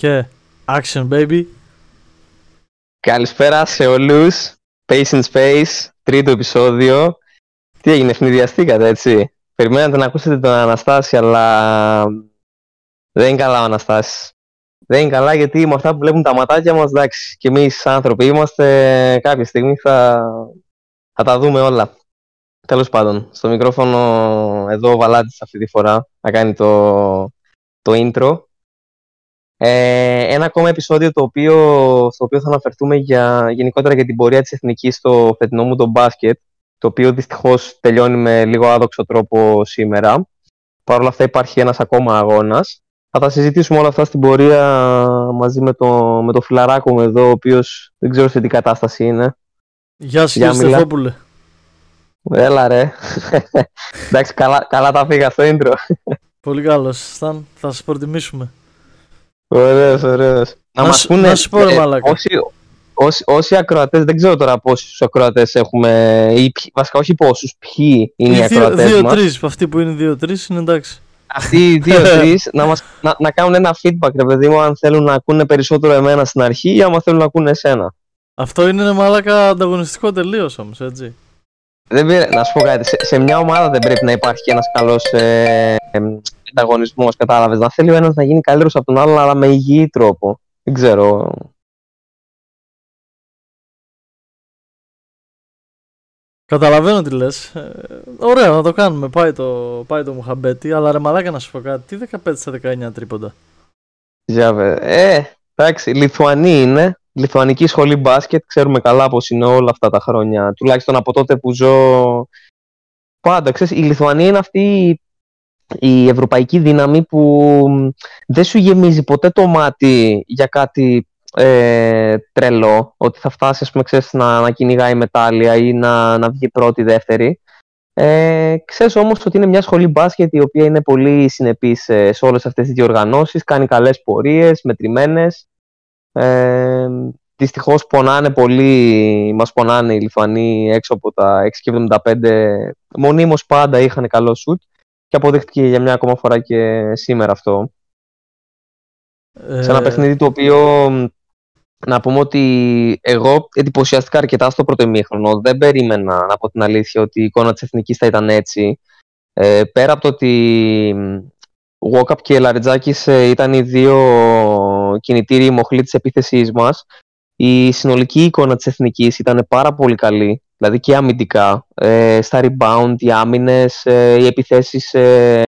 Και action baby. Καλησπέρα σε όλους. Pace in Space, τρίτο επεισόδιο. Τι έγινε, ευνηδιαστήκατε έτσι. Περιμένατε να ακούσετε τον Αναστάση, αλλά δεν είναι καλά ο Αναστάσης. Δεν είναι καλά γιατί με αυτά που βλέπουν τα ματάκια μας, εντάξει, και εμείς άνθρωποι είμαστε, κάποια στιγμή θα, θα τα δούμε όλα. Τέλος πάντων, στο μικρόφωνο εδώ ο Βαλάτης αυτή τη φορά να κάνει το, το intro. Ε, ένα ακόμα επεισόδιο το οποίο, στο οποίο θα αναφερθούμε για, γενικότερα για την πορεία της Εθνικής στο φετινό μου το μπάσκετ, το οποίο δυστυχώς τελειώνει με λίγο άδοξο τρόπο σήμερα. Παρ' όλα αυτά υπάρχει ένας ακόμα αγώνας. Θα τα συζητήσουμε όλα αυτά στην πορεία μαζί με το, με το φιλαράκο μου εδώ, ο οποίος δεν ξέρω σε τι κατάσταση είναι. Γεια σου κύριε Στεφόπουλε. Έλα ρε. Εντάξει, καλά, καλά τα φύγα στο intro. Πολύ καλός. Θα, θα σας προτιμήσουμε. Ωραίος, ωραίος. Να, μας πούνε, να σου πω ρε ε, μαλάκα. Όσοι, όσοι, όσοι ακροατές, δεν ξέρω τώρα πόσους ακροατές έχουμε, ή βασικά όχι πόσους, ποιοι είναι οι, οι ακροατές δύο, μας. Δύο-τρεις, αυτοί που είναι δύο-τρεις είναι εντάξει. Αυτοί οι δύο-τρεις να, μας, να, να κάνουν ένα feedback, ρε παιδί μου, αν θέλουν να ακούνε περισσότερο εμένα στην αρχή ή άμα θέλουν να ακούνε εσένα. Αυτό είναι μαλάκα ανταγωνιστικό τελείως όμως, έτσι. Δεν πήρε, να σου πω κάτι. Σε, σε, μια ομάδα δεν πρέπει να υπάρχει και ένας καλός ε, ε, ανταγωνισμός, κατάλαβες. Να θέλει ο ένας να γίνει καλύτερος από τον άλλον, αλλά με υγιή τρόπο. Δεν ξέρω. Καταλαβαίνω τι λες. Ε, ωραία, να το κάνουμε. Πάει το, πάει το Μουχαμπέτη. Αλλά ρε μαλάκα να σου πω κάτι. Τι 15 στα 19 τρίποντα; Ζιάβε. Ε, εντάξει, Λιθουανοί είναι λιθουανική σχολή μπάσκετ, ξέρουμε καλά πώς είναι όλα αυτά τα χρόνια. Τουλάχιστον από τότε που ζω πάντα. Ξέρεις, η Λιθουανία είναι αυτή η ευρωπαϊκή δύναμη που δεν σου γεμίζει ποτέ το μάτι για κάτι ε, τρελό, ότι θα φτάσει ας πούμε, ξέρεις, να, να κυνηγάει μετάλλια ή να, να βγει πρώτη, δεύτερη. Ε, ξέρεις όμως ότι είναι μια σχολή μπάσκετ η οποία είναι πολύ συνεπής σε, σε όλες αυτές τις διοργανώσεις, κάνει καλές πορείες, μετρημένες ε, Δυστυχώς πονάνε πολύ, μας πονάνε οι Λιθουανοί έξω από τα 6,75. Μονίμως πάντα είχαν καλό σουτ και αποδείχτηκε για μια ακόμα φορά και σήμερα αυτό. Ε... Σε ένα παιχνίδι το οποίο να πούμε ότι εγώ εντυπωσιαστικά αρκετά στο πρώτο ημίχρονο. Δεν περίμενα, να πω την αλήθεια, ότι η εικόνα της Εθνικής θα ήταν έτσι. Ε, πέρα από το ότι Walkup και Λαριτζάκης ε, ήταν οι δύο κινητήριοι μοχλοί της επίθεσής μας. Η συνολική εικόνα της Εθνικής ήταν πάρα πολύ καλή, δηλαδή και αμυντικά, ε, στα rebound, οι άμυνες, ε, οι επιθέσεις. Ε,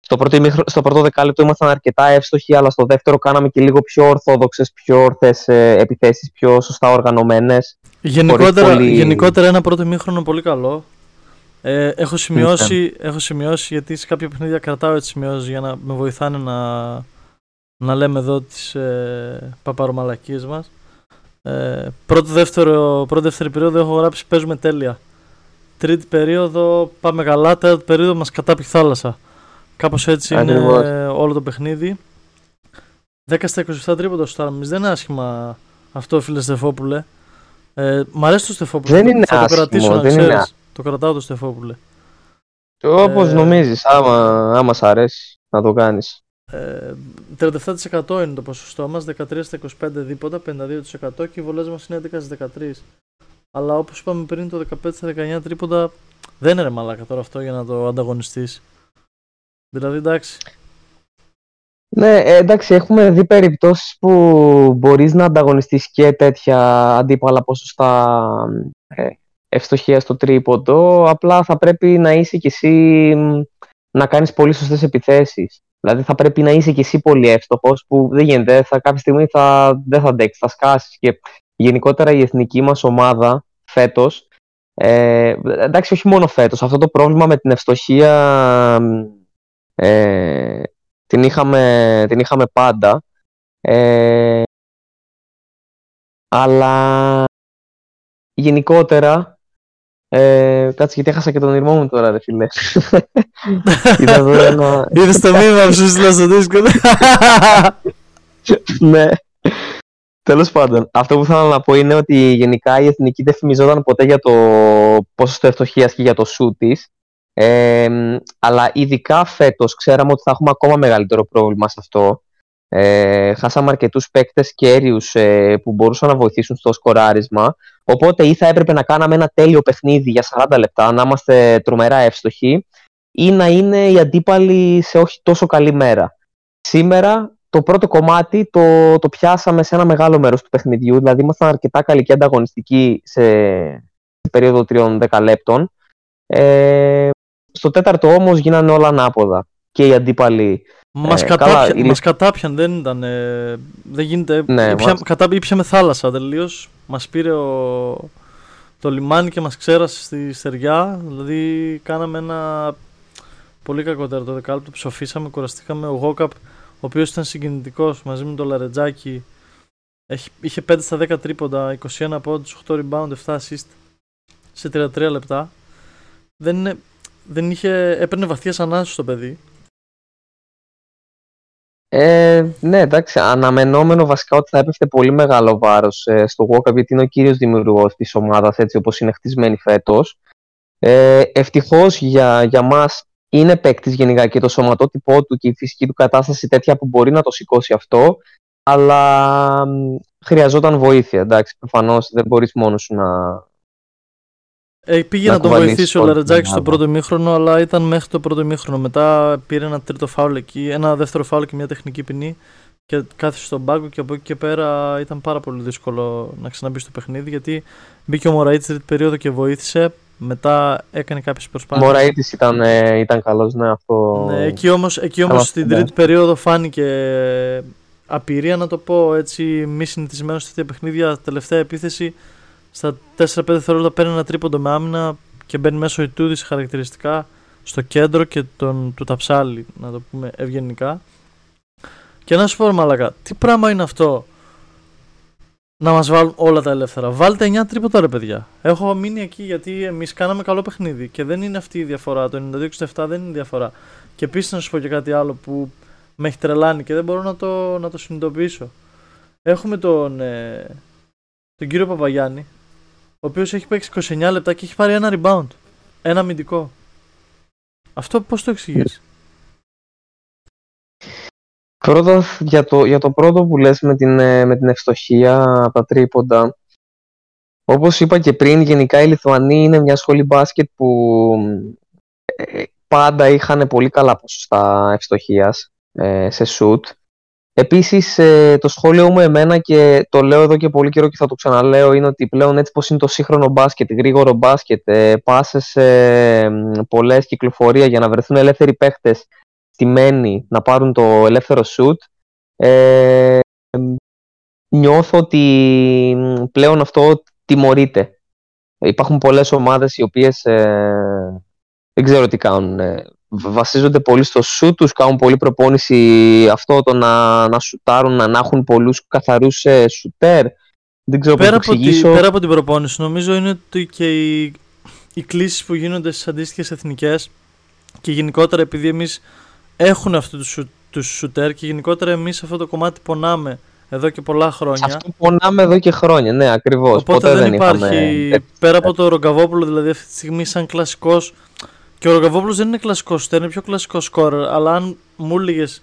στο, πρώτο, στο πρώτο δεκάλεπτο ήμασταν αρκετά εύστοχοι, αλλά στο δεύτερο κάναμε και λίγο πιο ορθόδοξες, πιο ορθές ε, επιθέσεις, πιο σωστά οργανωμένες. Γενικότερα, πολύ... γενικότερα ένα πρώτο ημίχρονο πολύ καλό. Ε, έχω, σημειώσει, έχω σημειώσει γιατί σε κάποια παιχνίδια κρατάω έτσι σημειώσεις για να με βοηθάνε να, να λέμε εδώ τις ε, παπαρομαλακίες μας. Ε, πρώτο, δεύτερο, πρώτη δεύτερη περίοδο έχω γράψει παίζουμε τέλεια. Τρίτη περίοδο πάμε καλά, τέταρτη περίοδο μας κατάπει θάλασσα. Κάπως έτσι είναι όλο το παιχνίδι. 10 στα 27 τρίποντα στο δεν είναι άσχημα αυτό φίλε Στεφόπουλε. Ε, μ' αρέσει το Στεφόπουλε. Δεν είναι άσχημο, το κρατήσω, δεν είναι το κρατάω το Στεφόπουλε. Όπως ε, νομίζεις, άμα, άμα σ' αρέσει να το κάνεις. Ε, 37% είναι το ποσοστό μας, 13 στα 25 δίποτα, 52% και οι βολές μας είναι 11 στα 13. Αλλά όπως είπαμε πριν το 15 στα 19 τρίποντα δεν είναι ρε μαλάκα τώρα αυτό για να το ανταγωνιστείς. Δηλαδή εντάξει. Ναι, ε, εντάξει, έχουμε δει περιπτώσεις που μπορείς να ανταγωνιστείς και τέτοια αντίπαλα ποσοστά ε, ευστοχία στο τρίποντο, απλά θα πρέπει να είσαι κι εσύ να κάνεις πολύ σωστές επιθέσεις. Δηλαδή θα πρέπει να είσαι κι εσύ πολύ εύστοχος που δεν γίνεται, θα, κάποια στιγμή θα, δεν θα αντέξεις, θα σκάσεις και γενικότερα η εθνική μας ομάδα φέτος ε, εντάξει, όχι μόνο φέτος. Αυτό το πρόβλημα με την ευστοχία ε, την, είχαμε, την είχαμε πάντα. Ε, αλλά γενικότερα ε, κάτσε γιατί έχασα και τον ήρμό μου τώρα, ρε φίλε. Είδες το μήνυμα που σου στείλα στο Discord. ναι. Τέλος πάντων, αυτό που θέλω να πω είναι ότι γενικά η εθνική δεν φημιζόταν ποτέ για το ποσοστό ευτυχία και για το σου της. Ε, αλλά ειδικά φέτος ξέραμε ότι θα έχουμε ακόμα μεγαλύτερο πρόβλημα σε αυτό. Ε, χάσαμε αρκετούς παίκτες κέριους ε, που μπορούσαν να βοηθήσουν στο σκοράρισμα. Οπότε ή θα έπρεπε να κάναμε ένα τέλειο παιχνίδι για 40 λεπτά, να είμαστε τρομερά εύστοχοι, ή να είναι οι αντίπαλοι σε όχι τόσο καλή μέρα. Σήμερα το πρώτο κομμάτι το, το πιάσαμε σε ένα μεγάλο μέρος του παιχνιδιού, δηλαδή ήμασταν αρκετά καλοί και ανταγωνιστικοί σε, σε περίοδο 3-10 λεπτών. Ε, στο τέταρτο όμως γίνανε όλα ανάποδα και οι αντίπαλοι Μας, ε, κατάπια, μας κατάπιαν, δεν ήταν. δεν γίνεται. Ναι, ήπια, μας... κατά, ήπιαμε θάλασσα τελείως. Μας πήρε ο, το λιμάνι και μας ξέρασε στη στεριά. Δηλαδή κάναμε ένα πολύ κακότερο το δεκάλεπτο. Ψοφήσαμε, κουραστήκαμε. Ο Γόκαπ, ο οποίος ήταν συγκινητικός μαζί με τον Λαρετζάκη. είχε 5 στα 10 τρίποντα, 21 πόντους, 8 rebound, 7 assist σε 33 λεπτά. Δεν, δεν είχε, έπαιρνε βαθιές ανάσες το παιδί. Ε, ναι, εντάξει, αναμενόμενο βασικά ότι θα έπεφτε πολύ μεγάλο βάρος ε, στο Walkup γιατί είναι ο κύριος δημιουργός της ομάδας έτσι όπως είναι χτισμένη φέτος. Ε, Ευτυχώς για, για μας είναι παίκτης γενικά και το σωματότυπό του και η φυσική του κατάσταση τέτοια που μπορεί να το σηκώσει αυτό. Αλλά χρειαζόταν βοήθεια. Εντάξει, προφανώς δεν μπορείς μόνος σου να, ε, πήγε να, να τον βοηθήσει ο Λαρετζάκης στο πρώτο μήχρονο, αλλά ήταν μέχρι το πρώτο μήχρονο. Μετά πήρε ένα τρίτο φάουλ εκεί, ένα δεύτερο φάουλ και μια τεχνική ποινή και κάθισε στον πάγκο και από εκεί και πέρα ήταν πάρα πολύ δύσκολο να ξαναμπεί στο παιχνίδι γιατί μπήκε ο Μωραήτης τρίτη περίοδο και βοήθησε. Μετά έκανε κάποιες προσπάθειες. Ο Μωραήτης ήταν, ε, ήταν καλός, ναι, αυτό. Ναι, εκεί όμως εκεί όμως στην ναι. τρίτη περίοδο φάνηκε απειρία, να το πω έτσι, μη συνηθισμένος σε τέτοια παιχνίδια. Τελευταία επίθεση στα 4-5 δευτερόλεπτα παίρνει ένα τρίποντο με άμυνα και μπαίνει μέσω Ιτούδη χαρακτηριστικά στο κέντρο και τον, του ταψάλι, να το πούμε ευγενικά. Και να σου πω, μαλακά, τι πράγμα είναι αυτό να μας βάλουν όλα τα ελεύθερα. Βάλτε 9 τρίποτα ρε παιδιά. Έχω μείνει εκεί γιατί εμείς κάναμε καλό παιχνίδι και δεν είναι αυτή η διαφορά. Το 92-67 δεν είναι διαφορά. Και επίσης να σου πω και κάτι άλλο που με έχει τρελάνει και δεν μπορώ να το, να το συνειδητοποιήσω. Έχουμε τον, ε, τον κύριο Παπαγιάννη, ο οποίος έχει παίξει 29 λεπτά και έχει πάρει ένα rebound. Ένα αμυντικό. Αυτό πώς το εξηγείς; Πρώτα, για το, για το πρώτο που λες με την, ε, με την ευστοχία τα τρίποντα, όπως είπα και πριν, γενικά η Λιθουανοί είναι μια σχολή μπάσκετ που ε, πάντα είχαν πολύ καλά ποσοστά ευστοχίας ε, σε σουτ Επίσης ε, το σχόλιο μου εμένα και το λέω εδώ και πολύ καιρό και θα το ξαναλέω είναι ότι πλέον έτσι πως είναι το σύγχρονο μπάσκετ, γρήγορο μπάσκετ, ε, πάσες ε, πολλές κυκλοφορία για να βρεθούν ελεύθεροι παίχτες στημένοι να πάρουν το ελεύθερο σουτ ε, νιώθω ότι πλέον αυτό τιμωρείται. Υπάρχουν πολλές ομάδες οι οποίες ε, δεν ξέρω τι κάνουν βασίζονται πολύ στο σου τους, κάνουν πολύ προπόνηση αυτό το να, να σουτάρουν, να, έχουν πολλούς καθαρούς ε, σουτέρ. Δεν ξέρω πέρα, από τη, πέρα από την προπόνηση, νομίζω είναι ότι και οι, οι κλήσεις που γίνονται στις αντίστοιχες εθνικές και γενικότερα επειδή εμείς έχουν αυτού τους τους σουτέρ και γενικότερα εμείς αυτό το κομμάτι πονάμε εδώ και πολλά χρόνια. Αυτό πονάμε εδώ και χρόνια, ναι, ακριβώς. Οπότε δεν, υπάρχει, πέρα από το Ρογκαβόπουλο δηλαδή αυτή τη στιγμή σαν κλασικός και ο Ρογκαβόπουλο δεν είναι κλασικός στέρ, είναι πιο κλασικό σκόρ. Αλλά αν μου έλεγες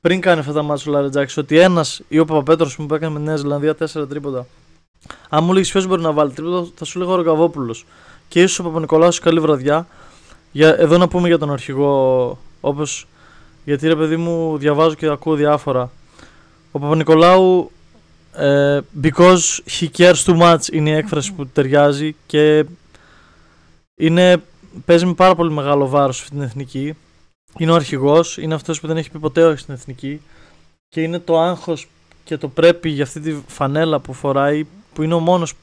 πριν κάνει αυτά τα μάτια ο Λαρετζάκη ότι ένας ή ο Παπαπέτρος που έκανε με τη Νέα Ζηλανδία 4 τρίποτα, αν μου έλεγες ποιος μπορεί να βάλει τρίποτα, θα σου λέγω ο Ρογκαβόπουλο. Και ίσως ο Παπα-Νικολάου καλή βραδιά. Για, εδώ να πούμε για τον αρχηγό, όπως γιατί ρε παιδί μου διαβάζω και ακούω διάφορα. Ο Παπα-Νικολάου ε, because he cares too much είναι η έκφραση που ταιριάζει και είναι παίζει με πάρα πολύ μεγάλο βάρος αυτή την εθνική. Είναι ο αρχηγός, είναι αυτός που δεν έχει πει ποτέ όχι στην εθνική. Και είναι το άγχος και το πρέπει για αυτή τη φανέλα που φοράει, που είναι ο μόνος.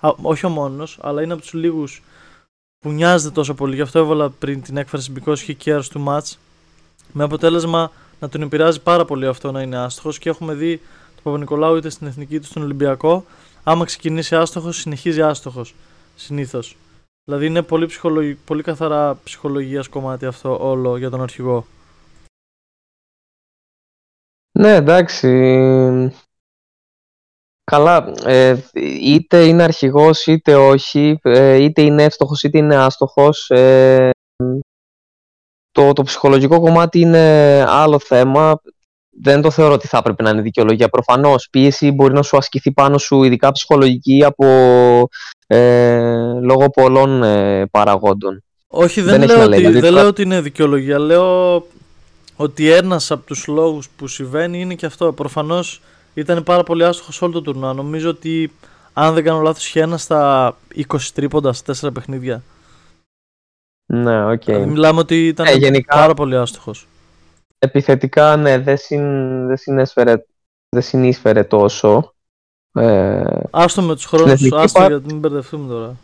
Όχι ο μόνος, αλλά είναι από τους λίγους που νοιάζεται τόσο πολύ. Γι' αυτό έβαλα πριν την έκφραση because he cares too much. Με αποτέλεσμα να τον επηρεάζει πάρα πολύ αυτό να είναι άστοχος και έχουμε δει τον Παπα-Νικολάου είτε στην εθνική του στον Ολυμπιακό. Άμα ξεκινήσει άστοχος, συνεχίζει άστοχος. Συνήθως. Δηλαδή είναι πολύ, ψυχολογ... πολύ καθαρά ψυχολογίας κομμάτι αυτό όλο για τον αρχηγό. Ναι, εντάξει. Καλά, ε, είτε είναι αρχηγός είτε όχι, ε, είτε είναι εύστοχος είτε είναι άστοχος. Ε, το, το ψυχολογικό κομμάτι είναι άλλο θέμα. Δεν το θεωρώ ότι θα έπρεπε να είναι δικαιολογία. Προφανώς πίεση μπορεί να σου ασκηθεί πάνω σου, ειδικά ψυχολογική, από ε, λόγω πολλών ε, παραγόντων. Όχι, δεν, δεν λέω, ότι, δηλαδή, δεν λέω ότι είναι δικαιολογία. Λέω ότι ένας από τους λόγους που συμβαίνει είναι και αυτό. Προφανώς ήταν πάρα πολύ άστοχος όλο το τουρνουά. Νομίζω ότι αν δεν κάνω λάθος, είχε ένα στα 20 τρίποντα σε 4 παιχνίδια. Ναι, οκ. Okay. Δηλαδή, μιλάμε ότι ήταν ε, γενικά, πάρα πολύ άστοχος. Επιθετικά, ναι, δεν, συν, δεν, συνέσφερε, δεν συνείσφερε τόσο. Ε, άστο με τους χρόνους, άστο πα... γιατί μην μπερδευτούμε τώρα.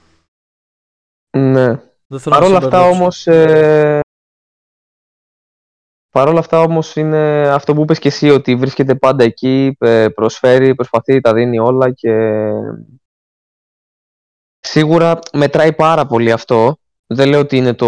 Ναι. Παρ' όλα αυτά όμως ε, Παρ' όλα αυτά όμως είναι αυτό που είπες και εσύ ότι βρίσκεται πάντα εκεί, ε, προσφέρει, προσπαθεί, τα δίνει όλα και σίγουρα μετράει πάρα πολύ αυτό. Δεν λέω ότι είναι το,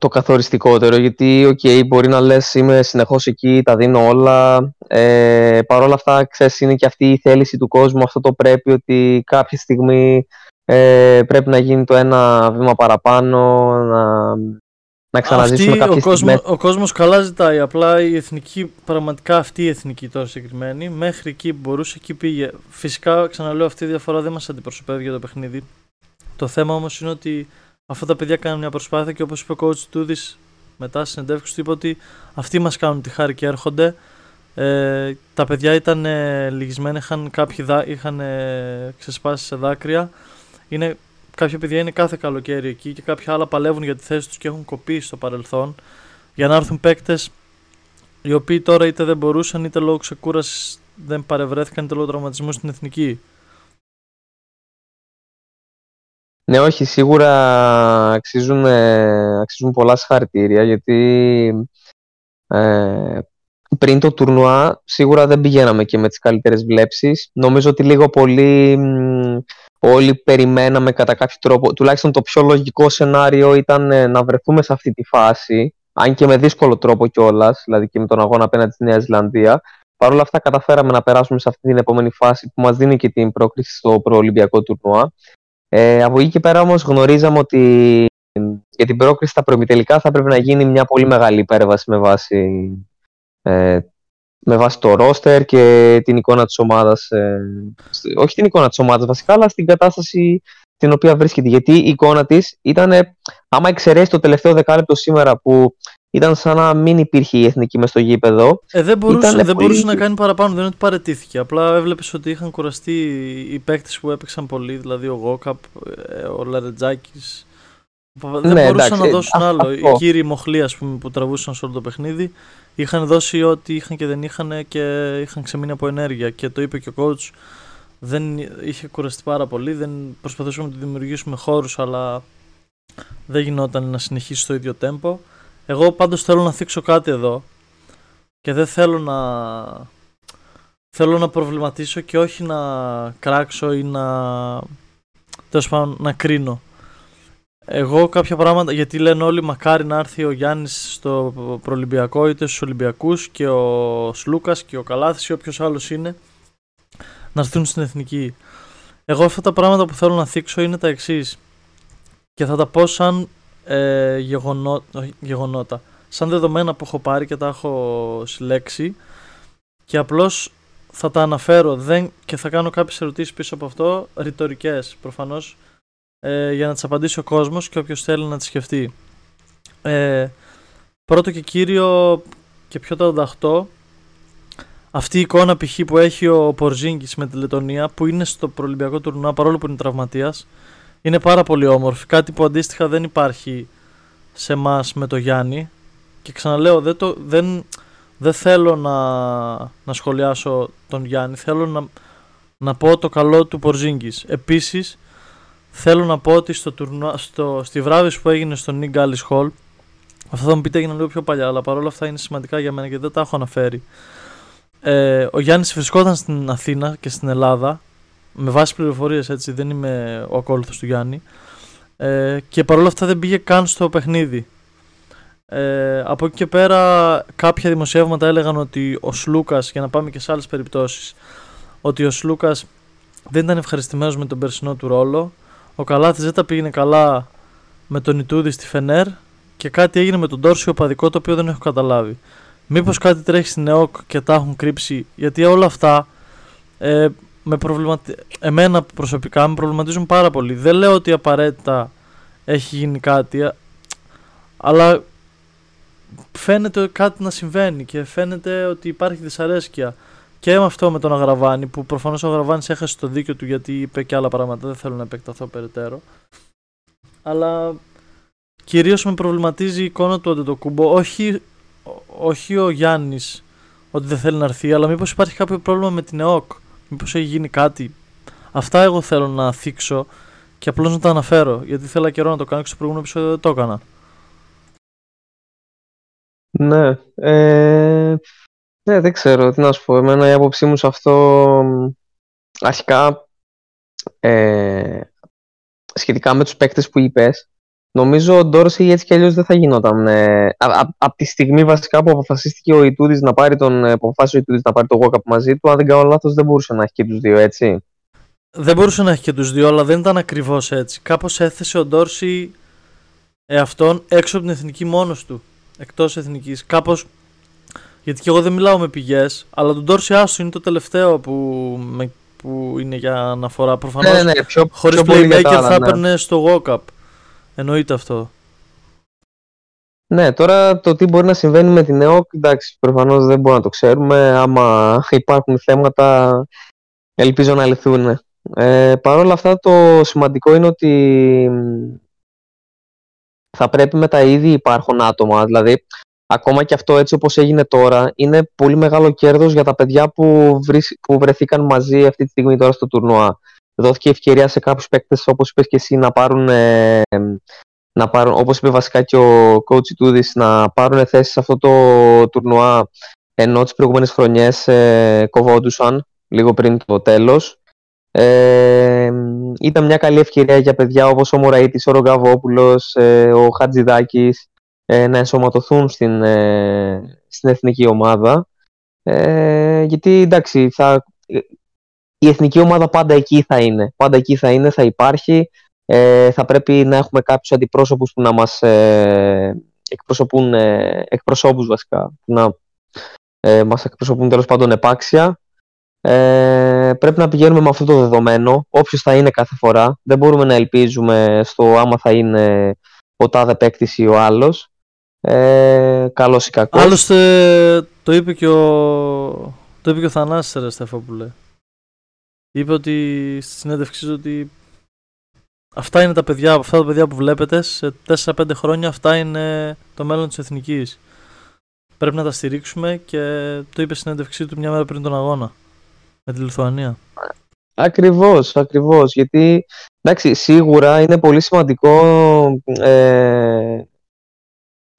το καθοριστικότερο γιατί okay, μπορεί να λες είμαι συνεχώς εκεί, τα δίνω όλα. Ε, Παρ' όλα αυτά ξέρεις είναι και αυτή η θέληση του κόσμου, αυτό το πρέπει ότι κάποια στιγμή ε, πρέπει να γίνει το ένα βήμα παραπάνω, να να ξαναζήσουμε κάποιες ο, κόσμο, ο κόσμος καλά ζητάει, απλά η εθνική, πραγματικά αυτή η εθνική τώρα συγκεκριμένη, μέχρι εκεί που μπορούσε, εκεί πήγε. Φυσικά, ξαναλέω, αυτή η διαφορά δεν μας αντιπροσωπεύει για το παιχνίδι. Το θέμα όμως είναι ότι αυτά τα παιδιά κάνουν μια προσπάθεια και όπως είπε ο coach Τούδης μετά συνεντεύξεις του είπε ότι αυτοί μας κάνουν τη χάρη και έρχονται. Ε, τα παιδιά ήταν ε, λυγισμένα, είχαν, κάποιοι δά, είχαν ε, ξεσπάσει σε δάκρυα. Είναι κάποια παιδιά είναι κάθε καλοκαίρι εκεί και κάποια άλλα παλεύουν για τη θέση τους και έχουν κοπεί στο παρελθόν για να έρθουν παίκτες οι οποίοι τώρα είτε δεν μπορούσαν είτε λόγω ξεκούρασης δεν παρευρέθηκαν είτε λόγω τραυματισμού στην εθνική. Ναι, όχι, σίγουρα αξίζουν, αξίζουν πολλά συγχαρητήρια γιατί ε, πριν το τουρνουά σίγουρα δεν πηγαίναμε και με τις καλύτερες βλέψεις. Νομίζω ότι λίγο πολύ όλοι περιμέναμε κατά κάποιο τρόπο, τουλάχιστον το πιο λογικό σενάριο ήταν ε, να βρεθούμε σε αυτή τη φάση, αν και με δύσκολο τρόπο κιόλας, δηλαδή και με τον αγώνα απέναντι στη Νέα Ζηλανδία. Παρ' όλα αυτά καταφέραμε να περάσουμε σε αυτή την επόμενη φάση που μας δίνει και την πρόκριση στο προολυμπιακό τουρνουά. Ε, από εκεί και πέρα όμως γνωρίζαμε ότι για την πρόκριση στα προημιτελικά θα πρέπει να γίνει μια πολύ μεγάλη υπέρβαση με βάση ε, με βάση το ρόστερ και την εικόνα της ομάδας, ε, όχι την εικόνα της ομάδας βασικά, αλλά στην κατάσταση την οποία βρίσκεται. Γιατί η εικόνα της ήταν, άμα εξαιρέσει το τελευταίο δεκάλεπτο σήμερα που ήταν σαν να μην υπήρχε η εθνική μες στο γήπεδο. Ε, δεν μπορούσε, δεν μπορούσε να κάνει παραπάνω, δεν είναι ότι παρετήθηκε. Απλά έβλεπες ότι είχαν κουραστεί οι παίκτες που έπαιξαν πολύ, δηλαδή ο Γόκαπ, ε, ο Λαρετζάκης. Δεν ναι, μπορούσαν να δώσουν άλλο. Οι κύριοι μοχλοί που τραβούσαν σε όλο το παιχνίδι είχαν δώσει ό,τι είχαν και δεν είχαν και είχαν ξεμείνει από ενέργεια. Και το είπε και ο coach, δεν είχε κουραστεί πάρα πολύ. Δεν προσπαθούσαμε να δημιουργήσουμε χώρους, αλλά δεν γινόταν να συνεχίσει το ίδιο tempo. Εγώ πάντως θέλω να θίξω κάτι εδώ και δεν θέλω να θέλω να προβληματίσω και όχι να κράξω ή να τέλος πάντων να κρίνω. Εγώ κάποια πράγματα, γιατί λένε όλοι μακάρι να έρθει ο Γιάννης στο προλυμπιακό είτε στους Ολυμπιακούς και ο Σλούκας και ο Καλάθης ή όποιος άλλος είναι να έρθουν στην εθνική. Εγώ αυτά τα πράγματα που θέλω να θίξω είναι τα εξής. και θα τα πω σαν ε, γεγονό, γεγονότα. Σαν δεδομένα που έχω πάρει και τα έχω συλλέξει και απλώς θα τα αναφέρω δεν, και θα κάνω κάποιες ερωτήσεις πίσω από αυτό, ρητορικές προφανώς, ε, για να τις απαντήσει ο κόσμος και όποιος θέλει να τις σκεφτεί. Ε, πρώτο και κύριο και πιο τανταχτό, αυτή η εικόνα π.χ. που έχει ο Πορζίνγκης με τη Λετωνία που είναι στο προολυμπιακό τουρνουά παρόλο που είναι τραυματίας είναι πάρα πολύ όμορφη. Κάτι που αντίστοιχα δεν υπάρχει σε εμάς με το Γιάννη και ξαναλέω δεν, το, δεν, δεν θέλω να, να σχολιάσω τον Γιάννη θέλω να, να πω το καλό του Πορζίνγκης. Επίσης Θέλω να πω ότι στο, τουρνουά, στο, στη βράβευση που έγινε στο Nick Gallis Hall, αυτό θα μου πείτε έγινε λίγο πιο παλιά, αλλά παρόλα αυτά είναι σημαντικά για μένα και δεν τα έχω αναφέρει. Ε, ο Γιάννης βρισκόταν στην Αθήνα και στην Ελλάδα, με βάση πληροφορίες έτσι, δεν είμαι ο ακόλουθος του Γιάννη. Ε, και παρόλα αυτά δεν πήγε καν στο παιχνίδι. Ε, από εκεί και πέρα κάποια δημοσιεύματα έλεγαν ότι ο Σλούκας, για να πάμε και σε άλλες περιπτώσεις, ότι ο Σλούκας δεν ήταν ευχαριστημένος με τον περσινό του ρόλο ο Καλάθης δεν τα πήγαινε καλά με τον Ιτούδη στη Φενέρ και κάτι έγινε με τον Τόρσιο Παδικό το οποίο δεν έχω καταλάβει. Μήπως κάτι τρέχει στην ΕΟΚ και τα έχουν κρύψει, γιατί όλα αυτά ε, με προβληματι... εμένα προσωπικά με προβληματίζουν πάρα πολύ. Δεν λέω ότι απαραίτητα έχει γίνει κάτι, αλλά φαίνεται κάτι να συμβαίνει και φαίνεται ότι υπάρχει δυσαρέσκεια. Και με αυτό με τον Αγραβάνη, που προφανώς ο Αγραβάνης έχασε το δίκιο του γιατί είπε και άλλα πράγματα. Δεν θέλω να επεκταθώ περαιτέρω. Αλλά κυρίως με προβληματίζει η εικόνα του Αντετοκούμπο. Όχι, όχι ο Γιάννης ότι δεν θέλει να έρθει, αλλά μήπως υπάρχει κάποιο πρόβλημα με την ΕΟΚ. Μήπως έχει γίνει κάτι. Αυτά εγώ θέλω να θίξω και απλώς να τα αναφέρω. Γιατί θέλω καιρό να το κάνω και στο προηγούμενο επεισόδιο δεν το έκανα. Ναι. Ε, ναι, δεν ξέρω τι να σου πω. Εμένα η άποψή μου σε αυτό αρχικά ε, σχετικά με τους παίκτες που είπες νομίζω ο Ντόρση έτσι κι αλλιώς δεν θα γινόταν ε, από τη στιγμή βασικά που αποφασίστηκε ο Ιτούδης να πάρει τον ε, αποφάσισε ο Ιτούδης να πάρει το walk μαζί του αν δεν κάνω λάθος δεν μπορούσε να έχει και τους δύο έτσι δεν μπορούσε να έχει και τους δύο αλλά δεν ήταν ακριβώς έτσι κάπως έθεσε ο Ντόρση εαυτόν έξω από την εθνική μόνος του εκτός εθνικής κάπως γιατί και εγώ δεν μιλάω με πηγές, αλλά τον Ντόρση Άσου είναι το τελευταίο που, με, που είναι για αναφορά. Προφανώ ναι, ναι, ναι χωρίς playmaker θα ναι. έπαιρνε στο walk-up. Εννοείται αυτό. Ναι, τώρα το τι μπορεί να συμβαίνει με την ΕΟΚ, εντάξει, προφανώς δεν μπορούμε να το ξέρουμε. Άμα υπάρχουν θέματα, ελπίζω να λυθούν. Ε, Παρ' όλα αυτά, το σημαντικό είναι ότι θα πρέπει με τα ήδη υπάρχουν άτομα. Δηλαδή, ακόμα και αυτό έτσι όπως έγινε τώρα είναι πολύ μεγάλο κέρδος για τα παιδιά που, που βρεθήκαν μαζί αυτή τη στιγμή τώρα στο τουρνουά. Δόθηκε ευκαιρία σε κάποιους παίκτες όπως είπες και εσύ να πάρουν, ε, να πάρουν όπως είπε βασικά και ο coach Τούδης να πάρουν θέση σε αυτό το τουρνουά ενώ τις προηγούμενες χρονιές ε, κοβόντουσαν λίγο πριν το τέλος. Ε, ήταν μια καλή ευκαιρία για παιδιά όπως ο Μωραήτης, ο Ρογκαβόπουλος, ε, ο Χατζηδάκης ε, να ενσωματωθούν στην, ε, στην εθνική ομάδα. Ε, γιατί εντάξει, θα, η εθνική ομάδα πάντα εκεί θα είναι. Πάντα εκεί θα είναι, θα υπάρχει. Ε, θα πρέπει να έχουμε κάποιους αντιπρόσωπους που να μας ε, εκπροσωπούν, ε, εκπροσώπους βασικά, που να ε, μας εκπροσωπούν τέλος πάντων επάξια. Ε, πρέπει να πηγαίνουμε με αυτό το δεδομένο, όποιος θα είναι κάθε φορά. Δεν μπορούμε να ελπίζουμε στο άμα θα είναι ο τάδε παίκτης ή ο άλλος ε, καλός ή κακός. Άλλωστε το είπε και ο, το είπε και ο Θανάσης ρε Στεφόπουλε. Είπε ότι στη συνέντευξή ότι αυτά είναι τα παιδιά, αυτά τα παιδιά που βλέπετε σε 4-5 χρόνια αυτά είναι το μέλλον της εθνικής. Πρέπει να τα στηρίξουμε και το είπε στη συνέντευξή του μια μέρα πριν τον αγώνα με τη Λιθουανία. Ακριβώς, ακριβώς. Γιατί εντάξει, σίγουρα είναι πολύ σημαντικό ε,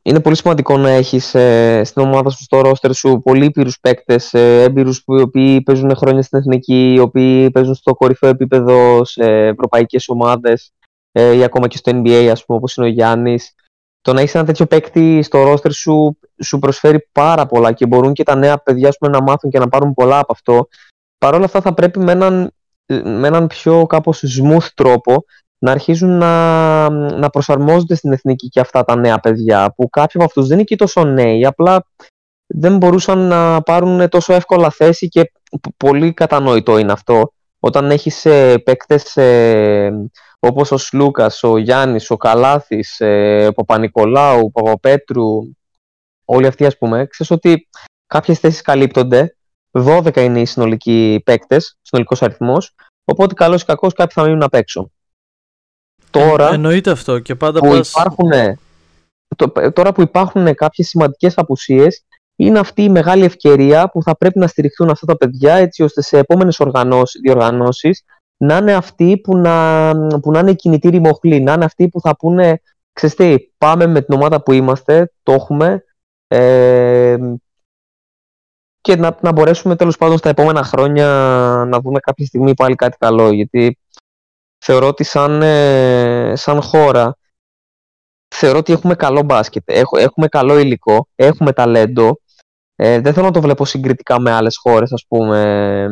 είναι πολύ σημαντικό να έχεις ε, στην ομάδα σου, στο ρόστερ σου, πολύ ήπειρου παίκτες, ε, έμπειρους που οι οποίοι παίζουν χρόνια στην εθνική, οι οποίοι παίζουν στο κορυφαίο επίπεδο σε ευρωπαϊκές ομάδες ε, ή ακόμα και στο NBA, ας πούμε, όπως είναι ο Γιάννης. Το να έχεις ένα τέτοιο παίκτη στο ρόστερ σου σου προσφέρει πάρα πολλά και μπορούν και τα νέα παιδιά πούμε, να μάθουν και να πάρουν πολλά από αυτό. Παρ' όλα αυτά θα πρέπει με έναν, με έναν πιο κάπως smooth τρόπο να αρχίζουν να, να προσαρμόζονται στην εθνική και αυτά τα νέα παιδιά που κάποιοι από αυτούς δεν είναι και τόσο νέοι απλά δεν μπορούσαν να πάρουν τόσο εύκολα θέση και πολύ κατανοητό είναι αυτό. Όταν έχεις ε, παίκτες ε, όπως ο Σλούκας, ο Γιάννης, ο Καλάθης, ε, ο Παπα-Νικολάου, ο Παπαπέτρου όλοι αυτοί ας πούμε ξέρεις ότι κάποιες θέσεις καλύπτονται 12 είναι οι συνολικοί παίκτες, συνολικός αριθμός οπότε καλός ή κακός κάποιοι θα μείνουν απ' έξω τώρα. Ε, εννοείται αυτό και πάντα που πας... υπάρχουν, τώρα που υπάρχουν κάποιες σημαντικές απουσίες είναι αυτή η μεγάλη ευκαιρία που θα πρέπει να στηριχθούν αυτά τα παιδιά έτσι ώστε σε επόμενες διοργανώσεις να είναι αυτοί που να, που να είναι κινητήροι μοχλοί, να είναι αυτοί που θα πούνε ξέρεις τι, πάμε με την ομάδα που είμαστε, το έχουμε ε, και να, να μπορέσουμε τέλος πάντων στα επόμενα χρόνια να δούμε κάποια στιγμή πάλι κάτι καλό γιατί θεωρώ ότι σαν, ε, σαν χώρα θεωρώ ότι έχουμε καλό μπάσκετ, έχουμε καλό υλικό, έχουμε ταλέντο. Ε, δεν θέλω να το βλέπω συγκριτικά με άλλες χώρες, ας πούμε,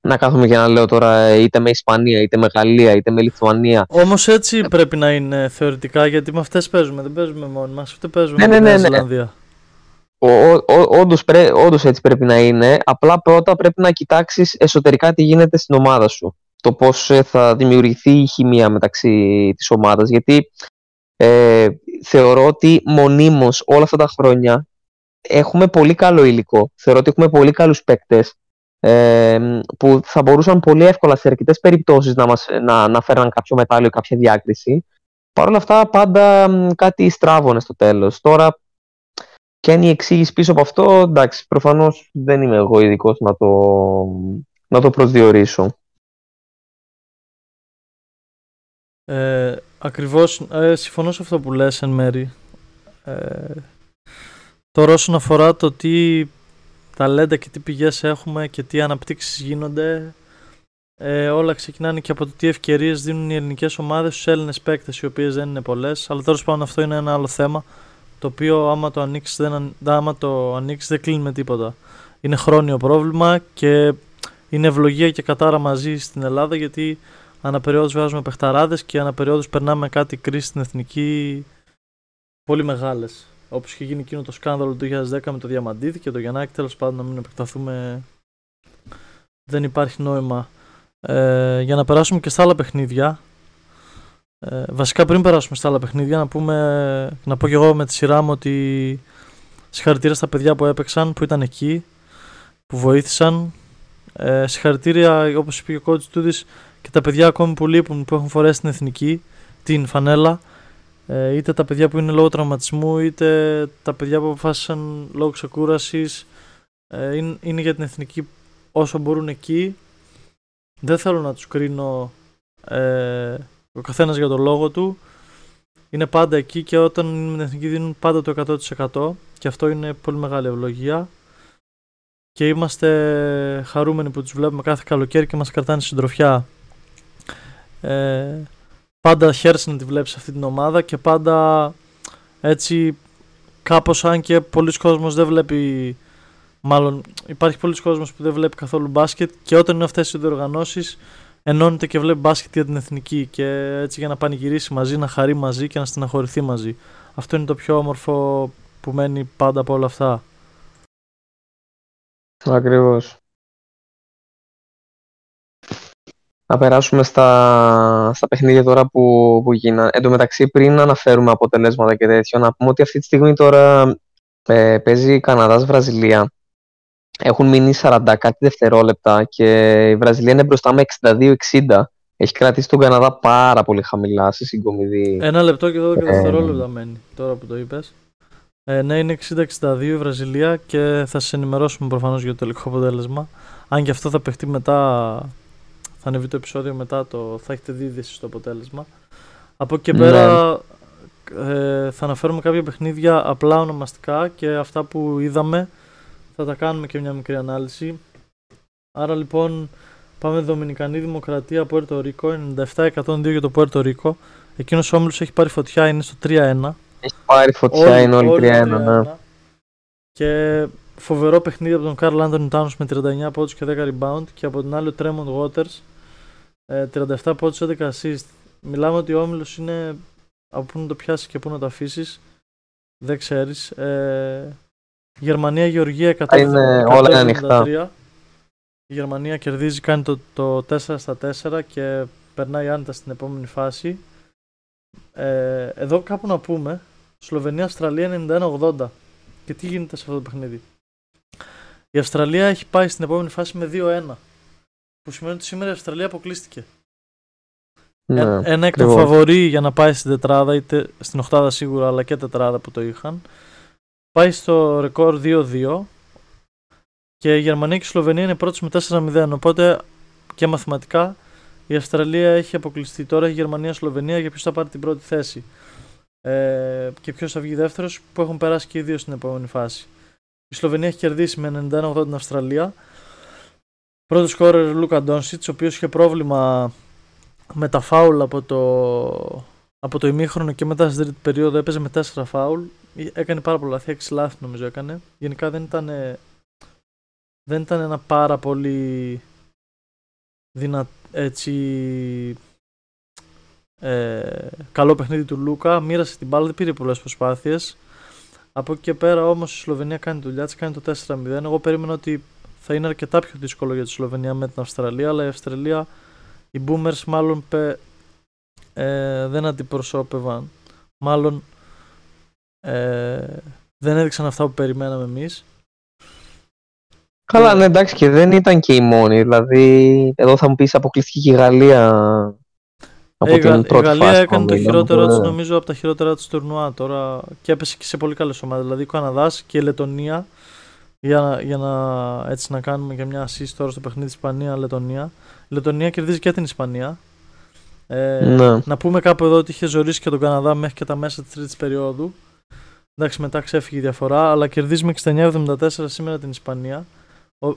να κάθομαι και να λέω τώρα είτε με Ισπανία, είτε με Γαλλία, είτε με Λιθουανία. Όμως έτσι πρέπει να είναι θεωρητικά, γιατί με αυτές παίζουμε, δεν παίζουμε μόνοι μας, ούτε παίζουμε ναι, με ναι, ναι, ναι. όντως, πρέ, όντως έτσι πρέπει να είναι. Απλά πρώτα πρέπει να κοιτάξεις εσωτερικά τι γίνεται στην ομάδα σου. Το πώς ε, θα δημιουργηθεί η χημεία μεταξύ της ομάδας. Γιατί ε, θεωρώ ότι μονίμως όλα αυτά τα χρόνια έχουμε πολύ καλό υλικό. Θεωρώ ότι έχουμε πολύ καλούς παίκτες ε, που θα μπορούσαν πολύ εύκολα σε αρκετές περιπτώσεις να, μας, να, να φέρναν κάποιο μετάλλιο ή κάποια διάκριση. Παρ' όλα αυτά πάντα κάτι στράβωνε στο τέλος. Τώρα και αν η εξήγηση πίσω από αυτό, εντάξει, προφανώς δεν είμαι εγώ ειδικός να το, να το προσδιορίσω. Ε, ακριβώς, ε, συμφωνώ σε αυτό που λες εν μέρη. Ε, τώρα όσον αφορά το τι ταλέντα και τι πηγές έχουμε και τι αναπτύξεις γίνονται, ε, όλα ξεκινάνε και από το τι ευκαιρίες δίνουν οι ελληνικές ομάδες στους Έλληνες παίκτες, οι οποίες δεν είναι πολλές, αλλά τέλος πάντων αυτό είναι ένα άλλο θέμα το οποίο άμα το ανοίξεις δεν, άμα το ανοίξεις, δεν κλείνει με τίποτα. Είναι χρόνιο πρόβλημα και είναι ευλογία και κατάρα μαζί στην Ελλάδα γιατί αναπεριόδους βγάζουμε παιχταράδες και αναπεριόδους περνάμε κάτι κρίση στην εθνική πολύ μεγάλες. Όπως είχε γίνει εκείνο το σκάνδαλο του 2010 με το Διαμαντίδη και το Γιαννάκη, τέλος πάντων να μην επεκταθούμε. Δεν υπάρχει νόημα. Ε, για να περάσουμε και στα άλλα παιχνίδια, ε, βασικά πριν περάσουμε στα άλλα παιχνίδια να, πούμε, να πω και εγώ με τη σειρά μου ότι συγχαρητήρια στα παιδιά που έπαιξαν, που ήταν εκεί, που βοήθησαν. Ε, συγχαρητήρια όπως είπε και ο coach Τούδης και τα παιδιά ακόμη που λείπουν που έχουν φορέσει την εθνική, την φανέλα. Ε, είτε τα παιδιά που είναι λόγω τραυματισμού είτε τα παιδιά που αποφάσισαν λόγω ξεκούρασης ε, είναι, είναι για την εθνική όσο μπορούν εκεί. Δεν θέλω να τους κρίνω ε, ο καθένας για τον λόγο του είναι πάντα εκεί και όταν είναι με την εθνική δίνουν πάντα το 100% και αυτό είναι πολύ μεγάλη ευλογία και είμαστε χαρούμενοι που τους βλέπουμε κάθε καλοκαίρι και μας κρατάνε συντροφιά. Ε, πάντα χαίρεσαι να τη βλέπεις αυτή την ομάδα και πάντα έτσι κάπως αν και πολλοί κόσμος δεν βλέπει μάλλον υπάρχει πολλοί κόσμος που δεν βλέπει καθόλου μπάσκετ και όταν είναι αυτές οι διοργανώσεις ενώνεται και βλέπει μπάσκετ για την εθνική και έτσι για να πανηγυρίσει μαζί, να χαρεί μαζί και να στεναχωρηθεί μαζί. Αυτό είναι το πιο όμορφο που μένει πάντα από όλα αυτά. Ακριβώς. Να περάσουμε στα, στα παιχνίδια τώρα που, που γίνανε. Εν τω μεταξύ, πριν αναφέρουμε αποτελέσματα και τέτοιο, να πούμε ότι αυτή τη στιγμή τώρα ε, παίζει Καναδάς-Βραζιλία. Έχουν μείνει 40 κάτι δευτερόλεπτα και η Βραζιλία είναι μπροστά με 62-60. Έχει κρατήσει τον Καναδά πάρα πολύ χαμηλά σε συγκομιδή. Ένα λεπτό και 12 ε... δευτερόλεπτα μένει τώρα που το είπες. Ε, ναι, είναι 60-62 η Βραζιλία και θα σα ενημερώσουμε προφανώς για το τελικό αποτέλεσμα. Αν και αυτό θα παιχτεί μετά, θα ανεβεί το επεισόδιο μετά, το, θα έχετε δει στο αποτέλεσμα. Από εκεί και πέρα ναι. ε, θα αναφέρουμε κάποια παιχνίδια απλά ονομαστικά και αυτά που είδαμε θα τα κάνουμε και μια μικρή ανάλυση. Άρα λοιπόν πάμε Δομινικανή Δημοκρατία από Πουέρτο Ρίκο, 97-102 για το Πουέρτο Ρίκο. Εκείνος ο όμιλος έχει πάρει φωτιά, είναι στο 3-1. Έχει πάρει φωτιά, όλοι, είναι όλοι 3-1, ναι. Και φοβερό παιχνίδι από τον Καρλ Άντωνι Τάνος με 39 πόντους και 10 rebound και από την άλλη ο Τρέμοντ Waters 37 πόντους 11 assist. Μιλάμε ότι ο όμιλος είναι από πού να το πιάσεις και πού να το αφήσεις. Δεν ξέρεις. Ε, Γερμανία-Γεωργία 100, είναι όλα ανοιχτά. Η Γερμανία κερδίζει, κάνει το, το 4 στα 4 και περνάει άνετα στην επόμενη φάση. Ε, εδώ κάπου να πούμε, Σλοβενία-Αυστραλία 91-80. Και τι γίνεται σε αυτό το παιχνίδι; Η Αυστραλία έχει πάει στην επόμενη φάση με 2-1. Που σημαίνει ότι σήμερα η Αυστραλία αποκλείστηκε. Ναι, ένα εκ των φαβορεί για να πάει στην τετράδα, είτε στην οχτάδα σίγουρα, αλλά και τετράδα που το είχαν πάει στο ρεκόρ 2-2 και η Γερμανία και η Σλοβενία είναι πρώτες με 4-0 οπότε και μαθηματικά η Αυστραλία έχει αποκλειστεί τώρα η Γερμανία-Σλοβενία για ποιος θα πάρει την πρώτη θέση; Ε, και ποιος θα βγει δεύτερος που έχουν περάσει και οι δύο στην επόμενη φάση. Η Σλοβενία έχει κερδίσει με 91-80 την Αυστραλία. Πρώτος σκόρερ Λούκα Ντόνσιτς, ο οποίος είχε πρόβλημα με τα φάουλ από το, από το ημίχρονο και μετά στην τρίτη περίοδο έπαιζε με 4 φάουλ. Έκανε πάρα πολλά λάθη, 6 λάθη νομίζω έκανε. Γενικά δεν ήταν, δεν ήταν ένα πάρα πολύ δυνα, έτσι, ε, καλό παιχνίδι του Λούκα. Μοίρασε την μπάλα, δεν πήρε πολλές προσπάθειες. Από εκεί και πέρα όμως η Σλοβενία κάνει δουλειά της, κάνει το 4-0. Εγώ περίμενα ότι θα είναι αρκετά πιο δύσκολο για τη Σλοβενία με την Αυστραλία, αλλά η Αυστραλία, οι Boomers μάλλον πε, ε, δεν αντιπροσώπευαν. Μάλλον ε, δεν έδειξαν αυτά που περιμέναμε εμείς. Καλά, ναι, εντάξει, και δεν ήταν και η μόνη. Δηλαδή, εδώ θα μου πεις αποκλειστική και η Γαλλία από ε, την πρώτη Η Γαλλία φάση, έκανε το χειρότερο της, νομίζω, από τα χειρότερα της τουρνουά τώρα και έπεσε και σε πολύ καλές ομάδες. Δηλαδή, ο Καναδάς και η Λετωνία. Για, για να, έτσι, να κάνουμε και μια assist τώρα στο παιχνίδι Ισπανία-Λετωνία. Η Λετωνία κερδίζει και την Ισπανία. Ε, ναι. Να πούμε κάπου εδώ ότι είχε ζωρίσει και τον Καναδά μέχρι και τα μέσα της τρίτης περίοδου. Εντάξει, μετά ξέφυγε η διαφορά, αλλά κερδίζει με 69-74 σήμερα την Ισπανία.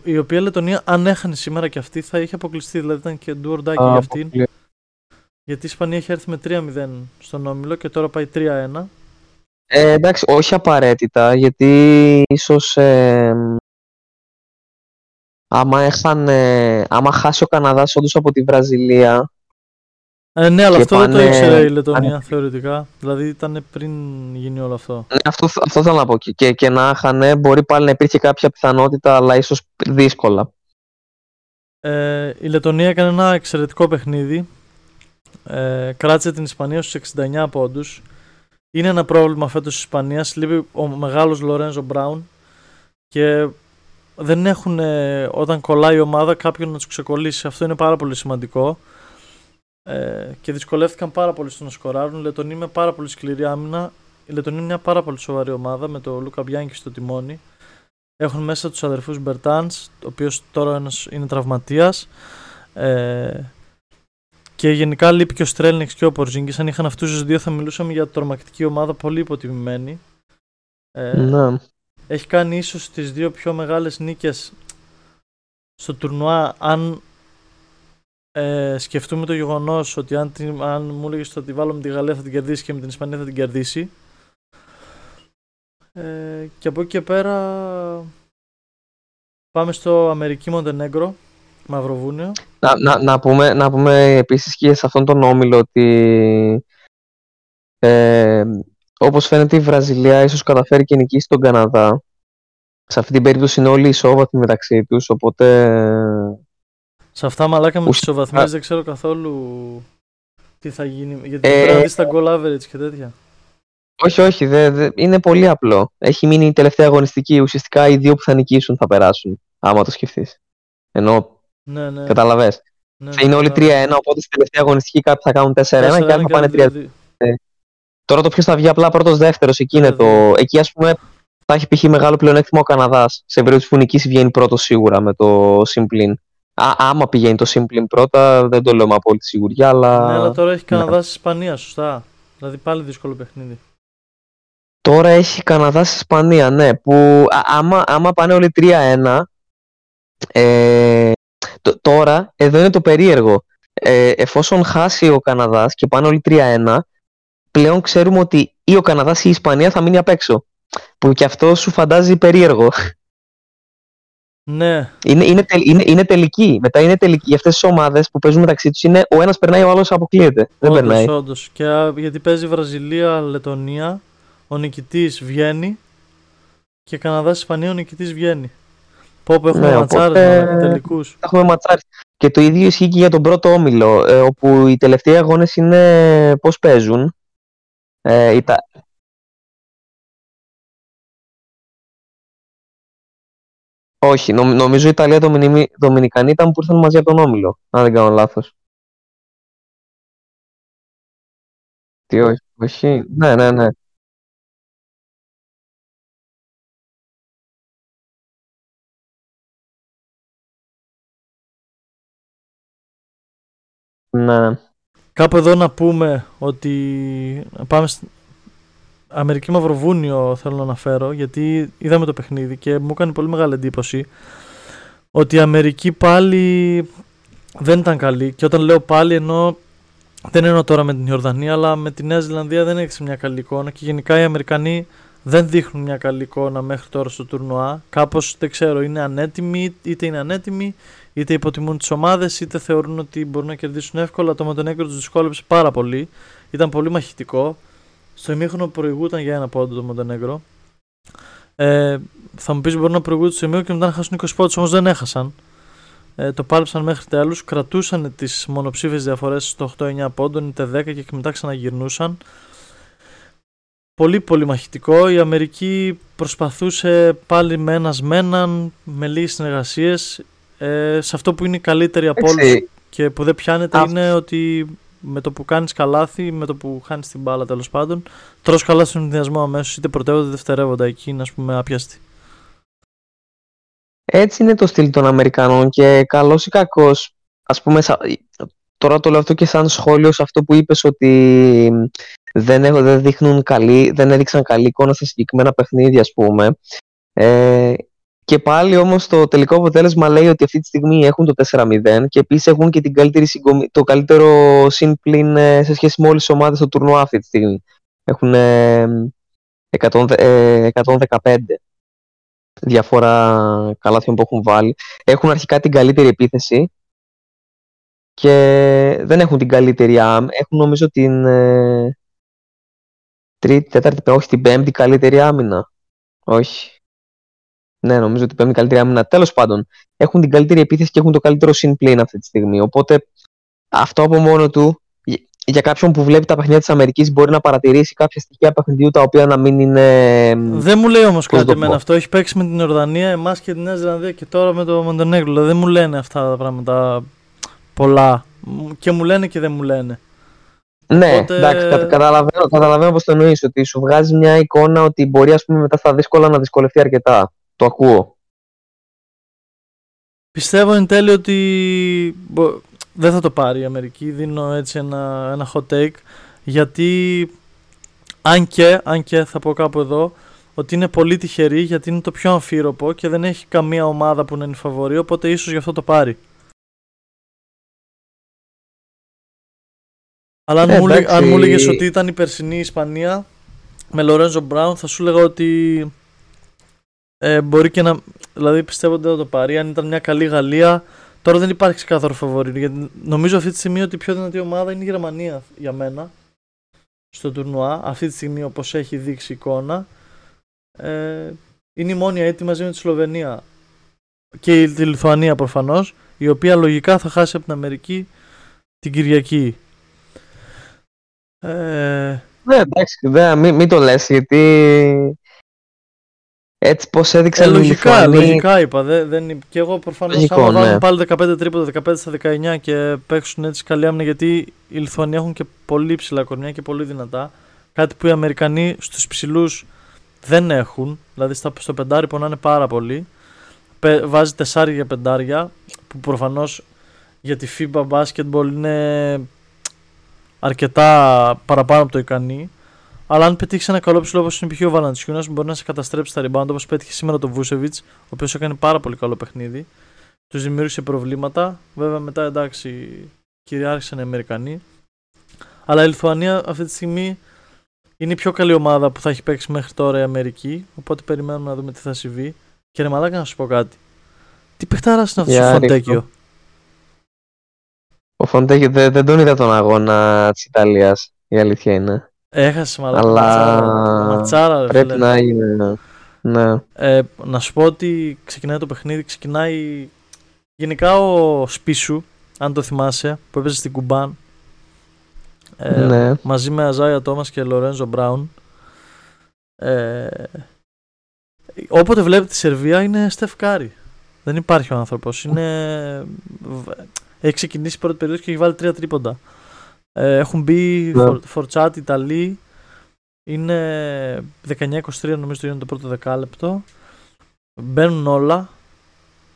Η οποία Λετωνία, αν έχανε σήμερα και αυτή, θα είχε αποκλειστεί. Δηλαδή ήταν και ντουορντάκι για αυτήν. Γιατί η Ισπανία έχει έρθει με 3-0 στον όμιλο και τώρα πάει 3-1. Ε, εντάξει, όχι απαραίτητα, γιατί ίσως ε, άμα, έχανε, άμα χάσει ο Καναδάς όντως από τη Βραζιλία ε, ναι, αλλά αυτό δεν το ήξερε η Λετωνία θεωρητικά. Δηλαδή ήταν πριν γίνει όλο αυτό. Ναι, αυτό, αυτό θέλω να πω. Και, και να είχαν, μπορεί πάλι να υπήρχε κάποια πιθανότητα, αλλά ίσως δύσκολα. Ε, η Λετωνία έκανε ένα εξαιρετικό παιχνίδι. Ε, κράτησε την Ισπανία στους 69 πόντους. Είναι ένα πρόβλημα φέτος της Ισπανίας. Λείπει ο μεγάλος Λορένζο Μπράουν και δεν έχουν όταν κολλάει η ομάδα κάποιον να τους ξεκολλήσει. Αυτό είναι πάρα πολύ σημαντικό ε, και δυσκολεύτηκαν πάρα πολύ στο να σκοράρουν. Η Λετωνία με πάρα πολύ σκληρή άμυνα. Η Λετωνία είναι μια πάρα πολύ σοβαρή ομάδα με το Λούκα Μπιάνκι στο τιμόνι. Έχουν μέσα τους αδερφούς Μπερτάνς, ο οποίος τώρα ένας είναι τραυματίας. Ε, και γενικά λείπει και ο Στρέλνιξ και ο Πορζίνγκη. Αν είχαν αυτούς τους δύο, θα μιλούσαμε για τρομακτική ομάδα πολύ υποτιμημένη. Ε, ναι. Έχει κάνει ίσως τις δύο πιο μεγάλες νίκες στο τουρνουά. Αν ε, σκεφτούμε το γεγονός ότι αν, αν μου έλεγες ότι βάλω με τη Γαλλία θα την κερδίσει και με την Ισπανία θα την κερδίσει. Ε, και από εκεί και πέρα πάμε στο Αμερική Μοντενέγκρο, Μαυροβούνιο. Να, να, να, πούμε, να πούμε επίσης και σε αυτόν τον όμιλο ότι ε, όπως φαίνεται η Βραζιλία ίσως καταφέρει και νικήσει τον Καναδά. Σε αυτή την περίπτωση είναι όλοι ισόβαθμοι μεταξύ τους, οπότε σε αυτά μαλάκα με τι ισοβαθμίε δεν ξέρω καθόλου τι θα γίνει. Γιατί ε, πρέπει να δεις τα goal average και τέτοια. Όχι, όχι. Δε, δε, είναι πολύ απλό. Έχει μείνει η τελευταία αγωνιστική. Ουσιαστικά οι δύο που θα νικήσουν θα περάσουν. Άμα το σκεφτείς. Ενώ. Ναι, ναι. Καταλαβέ. Ναι, θα είναι όλοι 3-1. Οπότε στην τελευταία αγωνιστική κάποιοι θα κάνουν 4-1 και άλλοι θα πάνε 3-2. Ε, τώρα το ποιος θα βγει απλά πρώτο-δεύτερο. Εκεί είναι το. Εκεί ας πούμε θα έχει π.χ. μεγάλο πλεονέκτημα ο Καναδάς. Σε περίπτωση που νικήσει βγαίνει πρώτος σίγουρα με το Simplin. Α, άμα πηγαίνει το Simplin πρώτα, δεν το λέω με απόλυτη σιγουριά, αλλά. Ναι, αλλά τώρα έχει Καναδάς ναι. Ισπανία, σωστά. Δηλαδή πάλι δύσκολο παιχνίδι. Τώρα έχει Καναδάς Ισπανία, ναι. Που άμα, άμα πάνε όλοι 3-1. Ε, τώρα, εδώ είναι το περίεργο. Ε, εφόσον χάσει ο Καναδάς και πάνε όλοι 3-1, πλέον ξέρουμε ότι ή ο Καναδάς ή η Ισπανία θα μείνει απ' έξω. Που και αυτό σου φαντάζει περίεργο. Ναι. Είναι, είναι, είναι, είναι τελική. Μετά είναι τελική. Αυτές τις ομάδες που παίζουν μεταξύ τους είναι ο ένας περνάει, ο άλλος αποκλείεται. Δεν περνάει. Όντως. Και γιατί παίζει Βραζιλία, Λετωνία, ο νικητής βγαίνει και Καναδάς, Ισπανία, ο νικητής βγαίνει. Πω, που έχουμε ναι, ματσάρε με τελικούς. Έχουμε ματσάρε. Και το ίδιο ισχύει και για τον πρώτο όμιλο, ε, όπου οι τελευταίοι αγώνες είναι πώς παίζουν. Ε, Όχι, νο, νομίζω η Ιταλία Δομινι, Δομινικανή ήταν που ήρθαν μαζί από τον Όμιλο, αν δεν κάνω λάθος. Τι όχι, όχι. Ναι, ναι, ναι. Ναι. Κάπου εδώ να πούμε ότι πάμε Αμερική Μαυροβούνιο θέλω να αναφέρω γιατί είδαμε το παιχνίδι και μου έκανε πολύ μεγάλη εντύπωση ότι η Αμερική πάλι δεν ήταν καλή και όταν λέω πάλι εννοώ δεν εννοώ τώρα με την Ιορδανία αλλά με τη Νέα Ζηλανδία δεν έχεις μια καλή εικόνα και γενικά οι Αμερικανοί δεν δείχνουν μια καλή εικόνα μέχρι τώρα στο τουρνουά. Κάπως δεν ξέρω, είναι ανέτοιμοι, είτε είναι ανέτοιμοι, είτε υποτιμούν τις ομάδες, είτε θεωρούν ότι μπορούν να κερδίσουν εύκολα. Το Μοντενέγκρο τους δυσκόλεψε πάρα πολύ. Ήταν πολύ μαχητικό. Στο ημίχρονο προηγούταν για ένα πόντο το Μοντενέγκρο. Ε, θα μου πεις μπορεί να προηγούνται το σημείο και μετά να χάσουν 20 πόντους, όμως δεν έχασαν. Ε, το πάλεψαν μέχρι τέλους, κρατούσαν τις μονοψήφιες διαφορές στο 8-9 πόντων, είτε 10 και μετά ξαναγυρνούσαν. Πολύ πολύ μαχητικό. Η Αμερική προσπαθούσε πάλι με ένας με έναν, με λίγες συνεργασίες. Ε, σε αυτό που είναι η καλύτερη από όλους και που δεν πιάνεται είναι ότι με το που κάνεις καλάθι, με το που χάνεις την μπάλα τέλος πάντων, τρως καλά στον συνδυασμό αμέσως, είτε πρωτεύοντα είτε δευτερεύοντα εκεί, να πούμε άπιαστη. Έτσι είναι το στυλ των Αμερικανών και καλός ή κακός, ας πούμε, τώρα το λέω αυτό και σαν σχόλιο σε αυτό που είπες ότι δεν, έχω, δεν, δείχνουν καλή, δεν έδειξαν καλή εικόνα σε συγκεκριμένα παιχνίδια, ας πούμε. Ε, και πάλι όμως το τελικό αποτέλεσμα λέει ότι αυτή τη στιγμή έχουν το 4-0 και επίσης έχουν και την καλύτερη το καλύτερο συμπλήν ε, σε σχέση με όλες τις ομάδες στο τουρνουά αυτή τη στιγμή. Έχουν 115 ε, ε, διαφορά καλάθιων που έχουν βάλει. Έχουν αρχικά την καλύτερη επίθεση και δεν έχουν την καλύτερη άμυνα. Έχουν νομίζω την τρίτη, τέταρτη, όχι την πέμπτη καλύτερη άμυνα. Όχι. Ναι, νομίζω ότι παίρνουν καλύτερη άμυνα. Τέλος πάντων, έχουν την καλύτερη επίθεση και έχουν το καλύτερο συν αυτή τη στιγμή. Οπότε αυτό από μόνο του για κάποιον που βλέπει τα παιχνίδια της Αμερικής μπορεί να παρατηρήσει κάποια στοιχεία παιχνιδιού τα οποία να μην είναι. Δεν μου λέει όμως κάτι εμένα αυτό. Έχει παίξει με την Ορδανία, εμάς και την Νέα Ζηλανδία και τώρα με το Μοντενέγκλο. Δηλαδή δεν μου λένε αυτά τα πράγματα πολλά. Και μου λένε και δεν μου λένε. Ναι, Οπότε... εντάξει, καταλαβαίνω, καταλαβαίνω πώς το εννοείς. Ότι σου βγάζει μια εικόνα ότι μπορεί ας πούμε, μετά στα δύσκολα να δυσκολευτεί αρκετά. Το ακούω. Πιστεύω εν τέλει ότι δεν θα το πάρει η Αμερική. Δίνω έτσι ένα, ένα hot take. Γιατί αν και, αν και θα πω κάπου εδώ ότι είναι πολύ τυχερή γιατί είναι το πιο αμφίροπο και δεν έχει καμία ομάδα που να είναι φαβορή οπότε ίσως γι' αυτό το πάρει. Αλλά αν, ε, μου, αν μου έλεγες ότι ήταν η περσινή Ισπανία με Λορέντζο Μπράουν θα σου έλεγα ότι ε, μπορεί και να. Δηλαδή πιστεύω ότι δεν θα το πάρει. Αν ήταν μια καλή Γαλλία, τώρα δεν υπάρχει ξεκάθαρο φαβορή. Γιατί νομίζω αυτή τη στιγμή ότι η πιο δυνατή ομάδα είναι η Γερμανία για μένα στο τουρνουά. Αυτή τη στιγμή όπως έχει δείξει εικόνα. Ε, είναι η μόνη έτη μαζί με τη Σλοβενία και τη Λιθουανία προφανώς, η οποία λογικά θα χάσει από την Αμερική την Κυριακή. Ε... Ναι, εντάξει, μην, μην το λες γιατί έτσι πώ έδειξε ε, λογικά, λογικά είπα. Δεν, δεν, και εγώ προφανώς άμα ναι. βάλουν πάλι 15 τρίποτα, 15 στα 19 και παίξουν έτσι καλή άμυνα γιατί οι Λιθουανοί έχουν και πολύ ψηλά κορμιά και πολύ δυνατά. Κάτι που οι Αμερικανοί στους ψηλούς δεν έχουν. Δηλαδή στο πεντάρι πονάνε πάρα πολύ. Βάζει τεσσάρια για πεντάρια που προφανώς για τη FIBA basketball είναι αρκετά παραπάνω από το ικανή. Αλλά αν πετύχεις ένα καλό ψηλό όπω είναι π.χ. ο Βαλαντσιούνα, μπορεί να σε καταστρέψει τα rebound όπως πέτυχε σήμερα το Βούσεβιτ, ο οποίος έκανε πάρα πολύ καλό παιχνίδι. Τους δημιούργησε προβλήματα. Βέβαια μετά εντάξει κυριάρχησαν οι Αμερικανοί. Αλλά η Λιθουανία αυτή τη στιγμή είναι η πιο καλή ομάδα που θα έχει παίξει μέχρι τώρα η Αμερική. Οπότε περιμένουμε να δούμε τι θα συμβεί. Και ρε μαλάκα να σου πω κάτι. Τι παιχτάρα είναι αυτός ο Φοντέκιο; Ο Φοντέκιο δεν, δεν τον είδα τον αγώνα της Ιταλίας. Η αλήθεια είναι. Έχασες μαλάκα. Αλλά ματσάρα, ρε, πρέπει να είναι. Ναι. Ε, να σου πω ότι ξεκινάει το παιχνίδι, ξεκινάει γενικά ο Σπίσου, αν το θυμάσαι, που έπαιζε στην Κουμπάν. Ε, ναι. Μαζί με Αζάια Τόμας και Λορένζο Μπράουν. Ε, όποτε βλέπει τη Σερβία είναι Στεφκάρη. Δεν υπάρχει ο άνθρωπος. Είναι... Έχει ξεκινήσει η πρώτη περίοδος και έχει βάλει τρία τρίποντα. Ε, έχουν μπει ναι. Φορτσάτι Ιταλοί. Είναι 19-23 νομίζω το είναι το πρώτο δεκάλεπτο. Μπαίνουν όλα.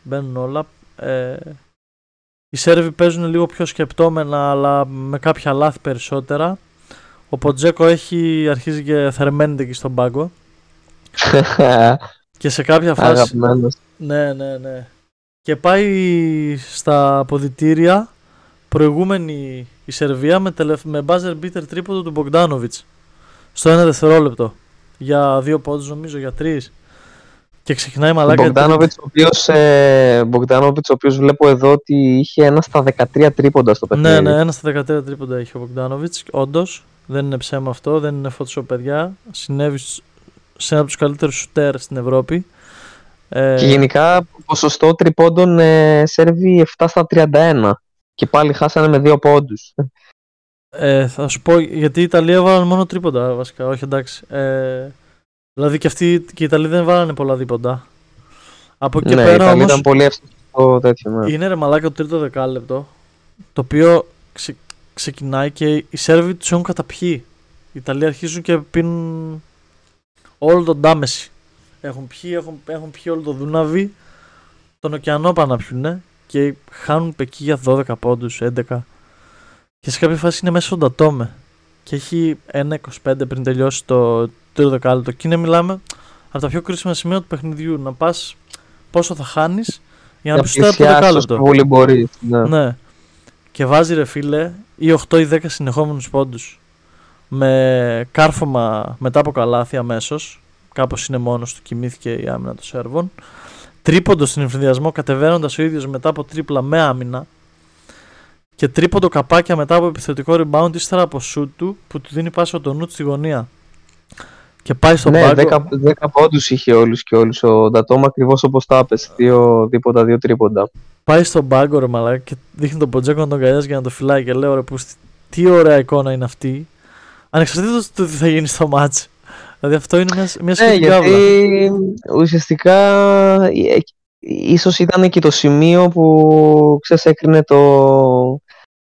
Μπαίνουν όλα. Ε, οι Σέρβοι παίζουν λίγο πιο σκεπτόμενα αλλά με κάποια λάθη περισσότερα. Ο Ποτζέκο έχει αρχίζει και θερμαίνεται εκεί στον πάγκο. και σε κάποια φάση. Ναι, ναι, ναι. Και πάει στα αποδητήρια προηγούμενη η Σερβία με, τελεφ... με buzzer beater τρίποδο του Μπογκδάνοβιτς στο ένα δευτερόλεπτο για δύο πόντους νομίζω, για τρεις και ξεκινάει μαλάκα. Μπογκδάνοβιτς ο οποίος, ε, Μπογκδάνοβιτς, ο οποίος βλέπω εδώ ότι είχε ένα στα 13 τρίποντα στο παιχνίδι. Ναι, ναι, ένα στα 13 τρίποντα είχε ο Μπογκδάνοβιτς, όντως. Δεν είναι ψέμα αυτό, δεν είναι φωτισό παιδιά. Συνέβη σε ένα από τους καλύτερους σουτέρ στην Ευρώπη. Ε, και γενικά ποσοστό τριπώντων ε, σερβι 7 στα 31 και πάλι χάσανε με δύο πόντους. Ε, θα σου πω γιατί η Ιταλία έβαλαν μόνο τρίποντα βασικά, όχι εντάξει. Ε, δηλαδή και αυτοί και οι Ιταλοί δεν βάλανε πολλά δίποντα. Από εκεί ναι, πέρα όμως, ήταν πολύ εύστοχο τέτοιο. Ναι. Είναι ρε μαλάκα το τρίτο δεκάλεπτο το οποίο ξε, ξεκινάει και οι Σέρβοι τους έχουν καταπιεί. Οι Ιταλοί αρχίζουν και πίνουν όλο τον Ντάμεση. Έχουν πιει, έχουν, έχουν πιει όλο το Δούναβι, τον ωκεανό πάνε να πιούνε και χάνουν εκεί για 12 πόντους, 11. Και σε κάποια φάση είναι μέσα στον Τατόμε και έχει 1-25 πριν τελειώσει το τρίτο δεκάλεπτο. Και είναι μιλάμε από τα πιο κρίσιμα σημεία του παιχνιδιού. Να πας πόσο θα χάνεις για να πεις το δεκάλεπτο. Πολύ μπορεί. Ναι. ναι. Και βάζει ρε φίλε ή 8 ή 10 συνεχόμενους πόντους. Με κάρφωμα μετά από καλάθι αμέσως. Κάπως είναι μόνος του, κοιμήθηκε η άμυνα των Σέρβων. Τρίποντο στην εμφυνδιασμό κατεβαίνοντας ο ίδιος μετά από τρίπλα με άμυνα. Και τρίποντο καπάκια μετά από επιθετικό rebound ύστερα από σουτ του που του δίνει πάση το νου στη γωνία. Και πάει στον ναι, πάγκο. 10, 10 πόντους είχε όλους και όλους. Ο Ντατόμα ακριβώς όπως τα έπεσε. Δύο δίποτα, δύο τρίποντα. Πάει στον πάγκο ρε μαλάκα και δείχνει τον Ποντζέκο να τον καδιάζει για να το φυλάει. Και λέω ρε που τι ωραία εικόνα είναι αυτή. Ανεξαρτήτως του τι θα γίνει στο μάτς. Δηλαδή αυτό είναι μια, μιας ναι, γιατί ουσιαστικά ε, ε, ίσως ήταν και το σημείο που ξέρεις έκρινε το,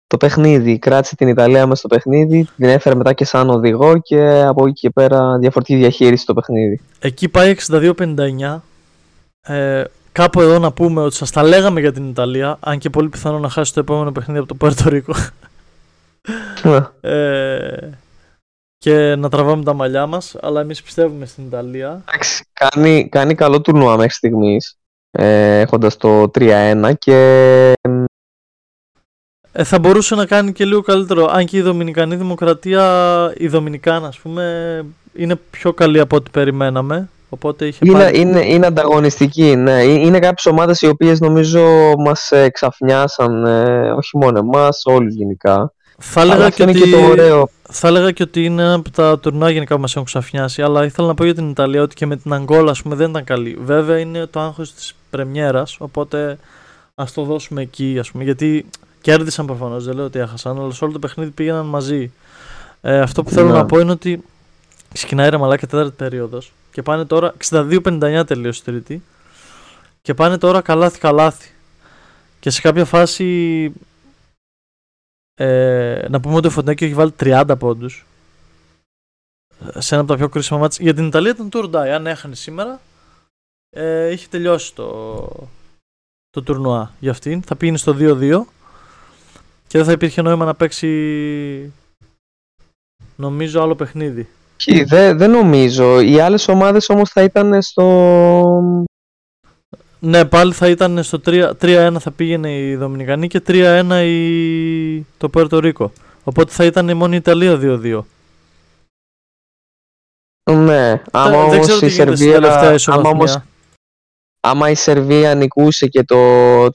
το παιχνίδι. Κράτησε την Ιταλία μέσα στο παιχνίδι, την έφερε μετά και σαν οδηγό και από εκεί και πέρα διαφορετική διαχείριση στο παιχνίδι. Εκεί πάει 62-59. Ε, κάπου εδώ να πούμε ότι σας τα λέγαμε για την Ιταλία, αν και πολύ πιθανό να χάσει το επόμενο παιχνίδι από το Πορτορίκο. Ναι. ε, και να τραβάμε τα μαλλιά μας, αλλά εμείς πιστεύουμε στην Ιταλία. Εντάξει, κάνει, κάνει καλό τουρνουά μέχρι στιγμής, ε, έχοντας το 3-1 και... Ε, θα μπορούσε να κάνει και λίγο καλύτερο, αν και η Δομινικανή Δημοκρατία, η Δομινικάνα ας πούμε, είναι πιο καλή από ό,τι περιμέναμε. Οπότε είχε είναι, πάρει... είναι, είναι ανταγωνιστική, ναι. Ε, είναι κάποιες ομάδες οι οποίες νομίζω μας εξαφνιάσαν, ε, όχι μόνο εμάς, όλου γενικά. Θα έλεγα, και ότι... το ωραίο. θα έλεγα και ότι είναι ένα από τα τουρνά γενικά που μας έχουν ξαφνιάσει. Αλλά ήθελα να πω για την Ιταλία ότι και με την Αγκόλα πούμε, δεν ήταν καλή. Βέβαια είναι το άγχος της Πρεμιέρας, οπότε ας το δώσουμε εκεί, ας πούμε. Γιατί κέρδισαν προφανώς, δεν λέω ότι έχασαν, αλλά σε όλο το παιχνίδι πήγαιναν μαζί. Ε, αυτό που θέλω να. να πω είναι ότι ξεκινάει ρε μαλάκα τέταρτη περίοδος και πάνε τώρα 62-59 τελείωσε τρίτη και πάνε τώρα καλάθι καλάθι. Και σε κάποια φάση ε, να πούμε ότι ο Φοντέκιο έχει βάλει 30 πόντους. Σε ένα από τα πιο κρίσιμα μάτια. Για την Ιταλία ήταν το Ουρντάι. Αν έχανε σήμερα, ε, είχε τελειώσει το, το τουρνουά για αυτήν. Θα πήγαινε στο 2-2 και δεν θα υπήρχε νόημα να παίξει νομίζω άλλο παιχνίδι. Δεν δε νομίζω. Οι άλλες ομάδες όμως θα ήταν στο ναι, πάλι θα ήταν στο 3-1 θα πήγαινε η Δομινικανή και 3-1 η... το Πέρτο Ρίκο. Οπότε θα ήταν μόνο η Ιταλία 2-2. Ναι, άμα όμως η Σερβία... Άμα, όμως, άμα η Σερβία νικούσε και το,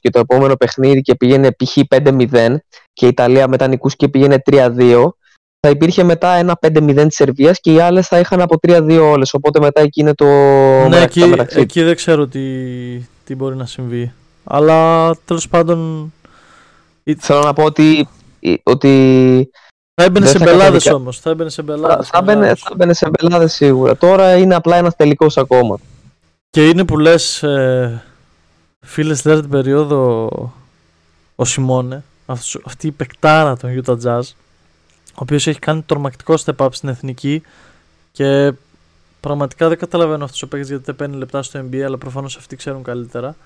και το επόμενο παιχνίδι και πήγαινε π.χ. 5-0 και η Ιταλία μετά νικούσε και πήγαινε 3-2 θα υπήρχε μετά ένα 5-0 της Σερβίας και οι άλλες θα είχαν από 3-2 όλες. Οπότε μετά εκεί είναι το ναι, εκεί, εκεί δεν ξέρω τι, τι μπορεί να συμβεί. Αλλά τέλος πάντων... Θέλω να πω ότι... ότι θα έμπαινε σε μπελάδες όμως. Θα έμπαινε σε μπελάδες. Θα, έμπαινε, θα έμπαινε σε μπελάδες σίγουρα. Τώρα είναι απλά ένας τελικός ακόμα. Και είναι που λες, ε, φίλες, στην περίοδο ο Σιμώνε, αυτή η πεκτάρα των Utah Jazz, ο οποίος έχει κάνει τρομακτικό step up στην εθνική και πραγματικά δεν καταλαβαίνω αυτό ο παίκτη γιατί δεν παίρνει λεπτά στο NBA, αλλά προφανώς αυτοί ξέρουν καλύτερα.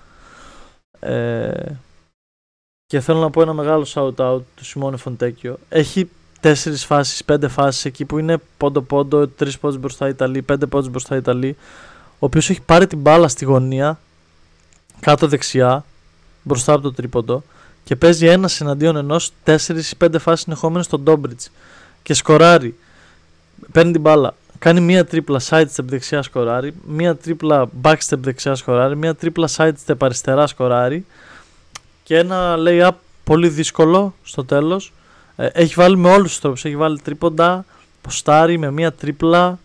Ε, και θέλω να πω ένα μεγάλο shout out του Σιμώνε Φοντέκιο. Έχει τέσσερις φάσεις, πέντε φάσεις εκεί που είναι πόντο-πόντο, τρεις πόντους μπροστά Ιταλή, πέντε πόντους μπροστά Ιταλή. Ο οποίος έχει πάρει την μπάλα στη γωνία, κάτω δεξιά, μπροστά από το τρίποντο και παίζει ένας εναντίον ενός 4 ή 5 φάσεις συνεχόμενες στον Ντόμπριτ και σκοράρει. Παίρνει την μπάλα. Κάνει μία τρίπλα sidestep δεξιά σκοράρει, μία τρίπλα backstep δεξιά σκοράρει, μία τρίπλα sidestep αριστερά σκοράρει και ένα lay-up πολύ δύσκολο στο τέλος. Ε, έχει βάλει με όλους τους τρόπους. Έχει βάλει τρίποντα, ποστάρι με μία τρίπλα.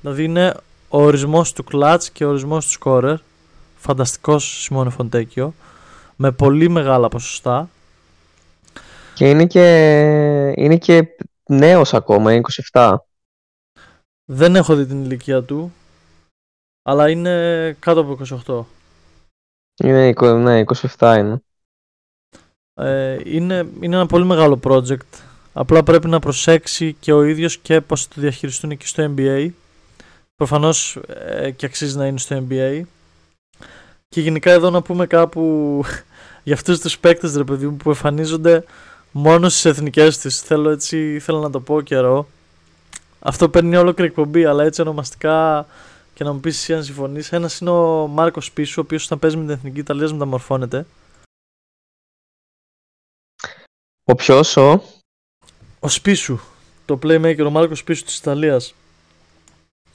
Δηλαδή είναι ο ορισμός του clutch και ο ορισμός του scorer. Φανταστικός Σιμώνε Φοντέκιο. Με πολύ μεγάλα ποσοστά. Και είναι και, είναι και νέος ακόμα, 27. Δεν έχω δει την ηλικία του, αλλά είναι κάτω από 28. Είναι, ναι, 27 είναι. Ε, είναι. Είναι ένα πολύ μεγάλο project. Απλά πρέπει να προσέξει και ο ίδιος και πώς το διαχειριστούν εκεί στο NBA. Προφανώς ε, και αξίζει να είναι στο NBA. Και γενικά εδώ να πούμε κάπου για αυτούς τους παίκτες ρε παιδί μου που εμφανίζονται μόνο στις εθνικές τους. Θέλω έτσι, θέλω να το πω καιρό. Αυτό παίρνει ολόκληρη εκπομπή, αλλά έτσι ονομαστικά και να μου πεις εσύ αν συμφωνείς. Ένας είναι ο Μάρκο Σπίσου, ο οποίος όταν παίζει με την εθνική Ιταλίας μεταμορφώνεται. Ο ποιος, ο; Ο Σπίσου. Το playmaker, ο Μάρκο Σπίσου της Ιταλίας.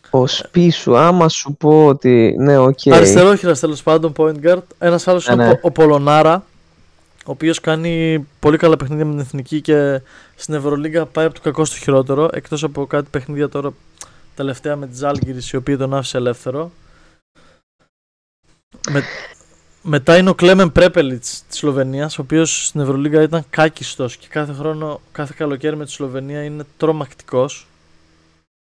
Ο Σπίσου, άμα σου πω ότι. Ναι, οκ. Okay. Αριστερόχειρας τέλος πάντων, point guard. Ένας άλλος ναι, είναι ναι. ο Πολωνάρα, ο οποίος κάνει πολύ καλά παιχνίδια με την εθνική και στην Ευρωλίγκα πάει από το κακό στο χειρότερο. Εκτός από κάτι παιχνίδια τώρα τελευταία με τη Ζάλγκυρη, η οποία τον άφησε ελεύθερο. Με... Μετά είναι ο Κλέμεν Πρέπελιτς της Σλοβενίας, ο οποίος στην Ευρωλίγα ήταν κάκιστος και κάθε χρόνο, κάθε καλοκαίρι με τη Σλοβενία είναι τρομακτικός.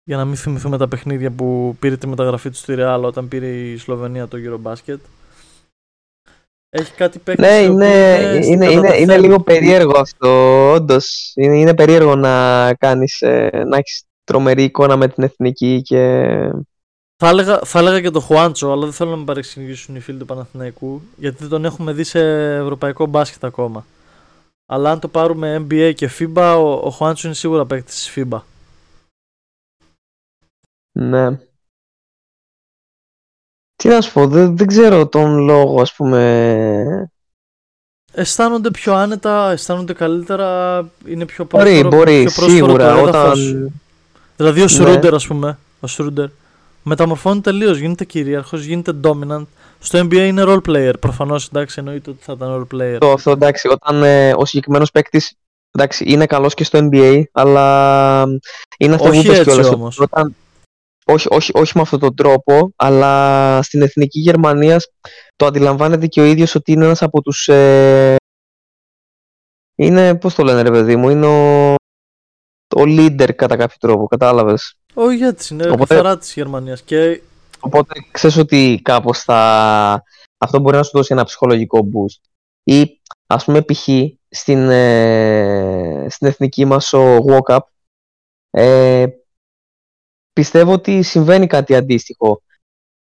Για να μην θυμηθούμε τα παιχνίδια που πήρε τη μεταγραφή του στη Ρεάλ όταν πήρε η Σλοβενία το Eurobasket. Έχει κάτι παίξει. Ναι, είναι, είναι, είναι, είναι, λίγο περίεργο αυτό. Όντως. Είναι, είναι περίεργο να, κάνεις, ε, να έχεις τρομερή εικόνα με την εθνική και. Θα έλεγα, θα έλεγα και το Χουάντσο, αλλά δεν θέλω να με παρεξηγήσουν οι φίλοι του Παναθηναϊκού, γιατί δεν τον έχουμε δει σε ευρωπαϊκό μπάσκετ ακόμα. Αλλά αν το πάρουμε NBA και FIBA, ο, ο Χουάντσο είναι σίγουρα παίκτης της FIBA. Ναι. Τι να σου πω, δεν, δεν ξέρω τον λόγο, ας πούμε... Αισθάνονται πιο άνετα, αισθάνονται καλύτερα, είναι πιο πρόσφορο. Μπορεί, μπορεί, πιο σίγουρα. Όταν... Δηλαδή ο Σρούντερ, ναι. ας πούμε, ο Σρούντερ, μεταμορφώνει τελείως, γίνεται κυρίαρχος, γίνεται dominant. Στο NBA είναι role player. Προφανώς εντάξει, εννοείται ότι θα ήταν role player. Το, αυτό εντάξει, όταν ε, ο συγκεκριμένος παίκτης είναι καλός και στο NBA, αλλά είναι αυτό όχι που έτσι όμως. Όταν, όχι, όχι, όχι με αυτόν τον τρόπο, αλλά στην εθνική Γερμανία το αντιλαμβάνεται και ο ίδιος ότι είναι ένας από τους. Ε, είναι, πώς το λένε, ρε παιδί μου, είναι ο, ο leader κατά κάποιο τρόπο, κατάλαβες; Ο ηγέτη είναι οπότε, καθαρά της Γερμανίας. Και... Οπότε ξέρεις ότι κάπως θα. Αυτό μπορεί να σου δώσει ένα ψυχολογικό boost. Ή ας πούμε, π.χ. Στην, ε, στην εθνική μας ο Walkup ε, πιστεύω ότι συμβαίνει κάτι αντίστοιχο.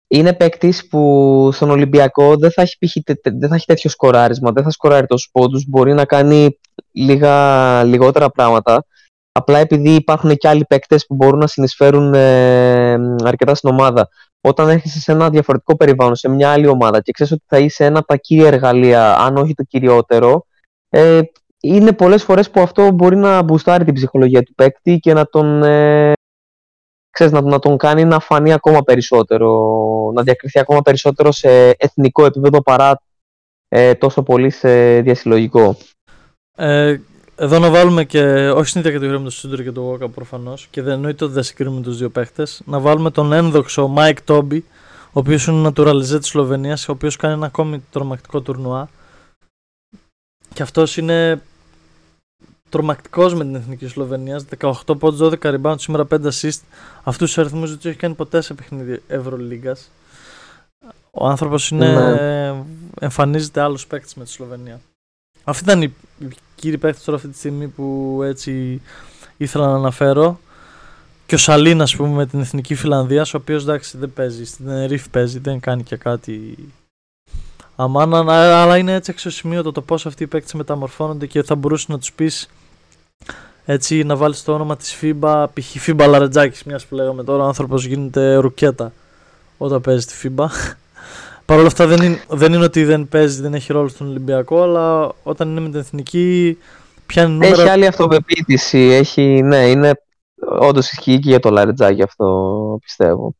Είναι παίκτης που στον Ολυμπιακό δεν θα έχει, δεν θα έχει τέτοιο σκοράρισμα, δεν θα σκοράρει τόσους πόντους. Μπορεί να κάνει λίγα, λιγότερα πράγματα. Απλά επειδή υπάρχουν και άλλοι παίκτες που μπορούν να συνεισφέρουν ε, αρκετά στην ομάδα. Όταν έρχεσαι σε ένα διαφορετικό περιβάλλον, σε μια άλλη ομάδα και ξέρεις ότι θα είσαι ένα από τα κύρια εργαλεία, αν όχι το κυριότερο, ε, είναι πολλές φορές που αυτό μπορεί να μπουστάρει την ψυχολογία του παίκτη και να τον ε, ξέρεις, να, να τον κάνει να φανεί ακόμα περισσότερο, να διακριθεί ακόμα περισσότερο σε εθνικό επίπεδο παρά ε, τόσο πολύ σε διασυλλογικό. Ε, εδώ να βάλουμε και, όχι στην ίδια κατηγορία με τον Σρούντερ και τον Βόκα προφανώς, και δεν εννοείται ότι δεν συγκρίνουμε τους δύο παίχτες, να βάλουμε τον ένδοξο Μάικ Τόμπι, ο οποίος είναι naturalizé της Σλοβενίας, ο οποίος κάνει ένα ακόμη τρομακτικό τουρνουά. Και αυτός είναι τρομακτικός με την εθνική Σλοβενία. 18 πόντους, 12 rebound, σήμερα 5 assist. Αυτούς τους αριθμούς δεν τους έχει κάνει ποτέ σε παιχνίδι Ευρωλίγκας. Ο άνθρωπος ναι. εμφανίζεται άλλος παίκτης με τη Σλοβενία. Αυτή ήταν η κύριοι παίκτη τώρα αυτή τη στιγμή που έτσι ήθελα να αναφέρω. Και ο Σαλίν, ας πούμε, με την εθνική Φιλανδίας, ο οποίος εντάξει δεν παίζει. Στην Ρίφ παίζει, δεν κάνει και κάτι αμάνα, αλλά είναι έτσι αξιοσημείωτο το πώς αυτοί οι παίκτες μεταμορφώνονται και θα μπορούσε να τους πεις έτσι να βάλεις το όνομα της FIBA, π.χ. FIBA Λαρετζάκης, μιας που λέγαμε τώρα, ο άνθρωπος γίνεται ρουκέτα όταν παίζει τη FIBA. Παρ' όλα αυτά δεν είναι, δεν είναι ότι δεν παίζει, δεν έχει ρόλο στον Ολυμπιακό, αλλά όταν είναι με την εθνική πιάνει νούμερα. Έχει άλλη αυτοπεποίθηση, έχει, ναι, είναι όντως ισχύει και για το Λαρετζάκη αυτό πιστεύω.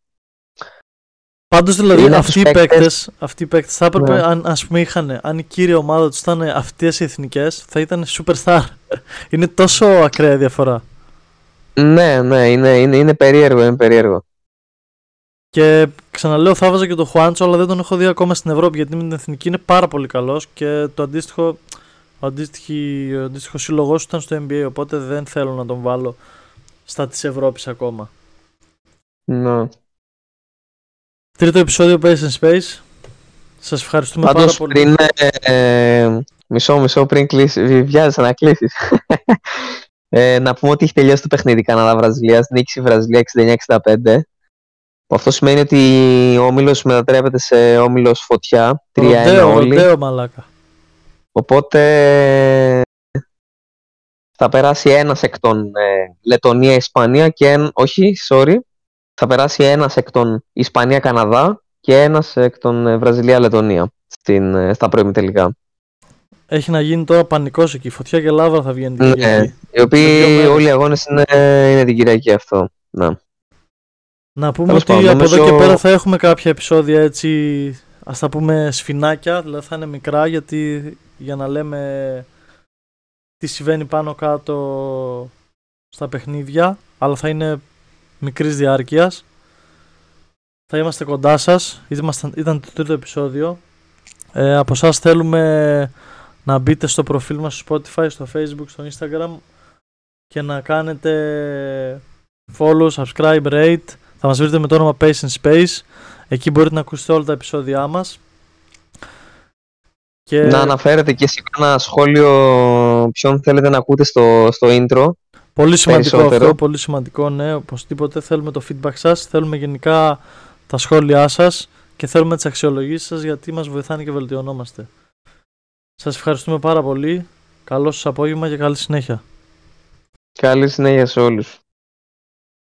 Πάντως δηλαδή αυτοί οι παίκτες αυτοί οι παίκτες θα έπρεπε, ναι. αν, ας πούμε, είχαν, αν η κύρια ομάδα τους ήταν αυτές οι εθνικές, θα ήταν superstar. είναι τόσο ακραία διαφορά. Ναι, ναι, είναι, είναι, είναι περίεργο, είναι περίεργο. Και ξαναλέω, θα βάζα και το Χουάντσο, αλλά δεν τον έχω δει ακόμα στην Ευρώπη γιατί με την εθνική είναι πάρα πολύ καλός και το αντίστοιχο, ο, αντίστοιχο, αντίστοιχος σύλλογός του ήταν στο NBA. Οπότε δεν θέλω να τον βάλω στα της Ευρώπης ακόμα. Ναι. Τρίτο επεισόδιο Pace Space. Σας ευχαριστούμε Πάντως, πάρα πολύ. Πριν, ε, μισό, μισό πριν κλείσει, βιάζεσαι να κλείσεις. ε, να πούμε ότι έχει τελειώσει το παιχνίδι Καναδά-Βραζιλία. Νίκησε η Βραζιλία 69-65. Αυτό σημαίνει ότι ο όμιλος μετατρέπεται σε όμιλος φωτιά. 3-1 Ροντέο, όλοι. ροντέο, μαλάκα. Οπότε θα περάσει ένας εκ των ε, Λετωνία-Ισπανία και εν, όχι, sorry, θα περάσει ένας εκ των Ισπανία-Καναδά και ένας εκ των ε, Βραζιλία-Λετωνία στην, ε, στα πρώιμη τελικά. Έχει να γίνει τώρα πανικός εκεί. Φωτιά και λάβα θα βγαίνει την Ναι, Κυριακή. οι δύο οποίοι μέρες. όλοι οι αγώνες είναι, είναι την Κυριακή αυτό. Ναι. Να πούμε Τέλος ότι πάντων, από εδώ νομίζω- και πέρα θα έχουμε κάποια επεισόδια έτσι, ας τα πούμε σφινάκια, δηλαδή θα είναι μικρά γιατί για να λέμε τι συμβαίνει πάνω κάτω στα παιχνίδια, αλλά θα είναι μικρής διάρκειας. Θα είμαστε κοντά σας, Ήμασταν- ήταν το τρίτο επεισόδιο. Ε, από εσάς θέλουμε να μπείτε στο προφίλ μας στο Spotify, στο Facebook, στο Instagram και να κάνετε follow, subscribe, rate. Θα μας βρείτε με το όνομα Pace and Space. Εκεί μπορείτε να ακούσετε όλα τα επεισόδια μας. Και Να αναφέρετε και σε ένα σχόλιο ποιον θέλετε να ακούτε στο, στο intro. Πολύ σημαντικό περισσότερο. αυτό, πολύ σημαντικό, ναι. Οπωσδήποτε θέλουμε το feedback σας, θέλουμε γενικά τα σχόλιά σας και θέλουμε τις αξιολογήσεις σας γιατί μας βοηθάνε και βελτιωνόμαστε. Σας ευχαριστούμε πάρα πολύ. Καλό σας απόγευμα και καλή συνέχεια. Καλή συνέχεια σε όλους.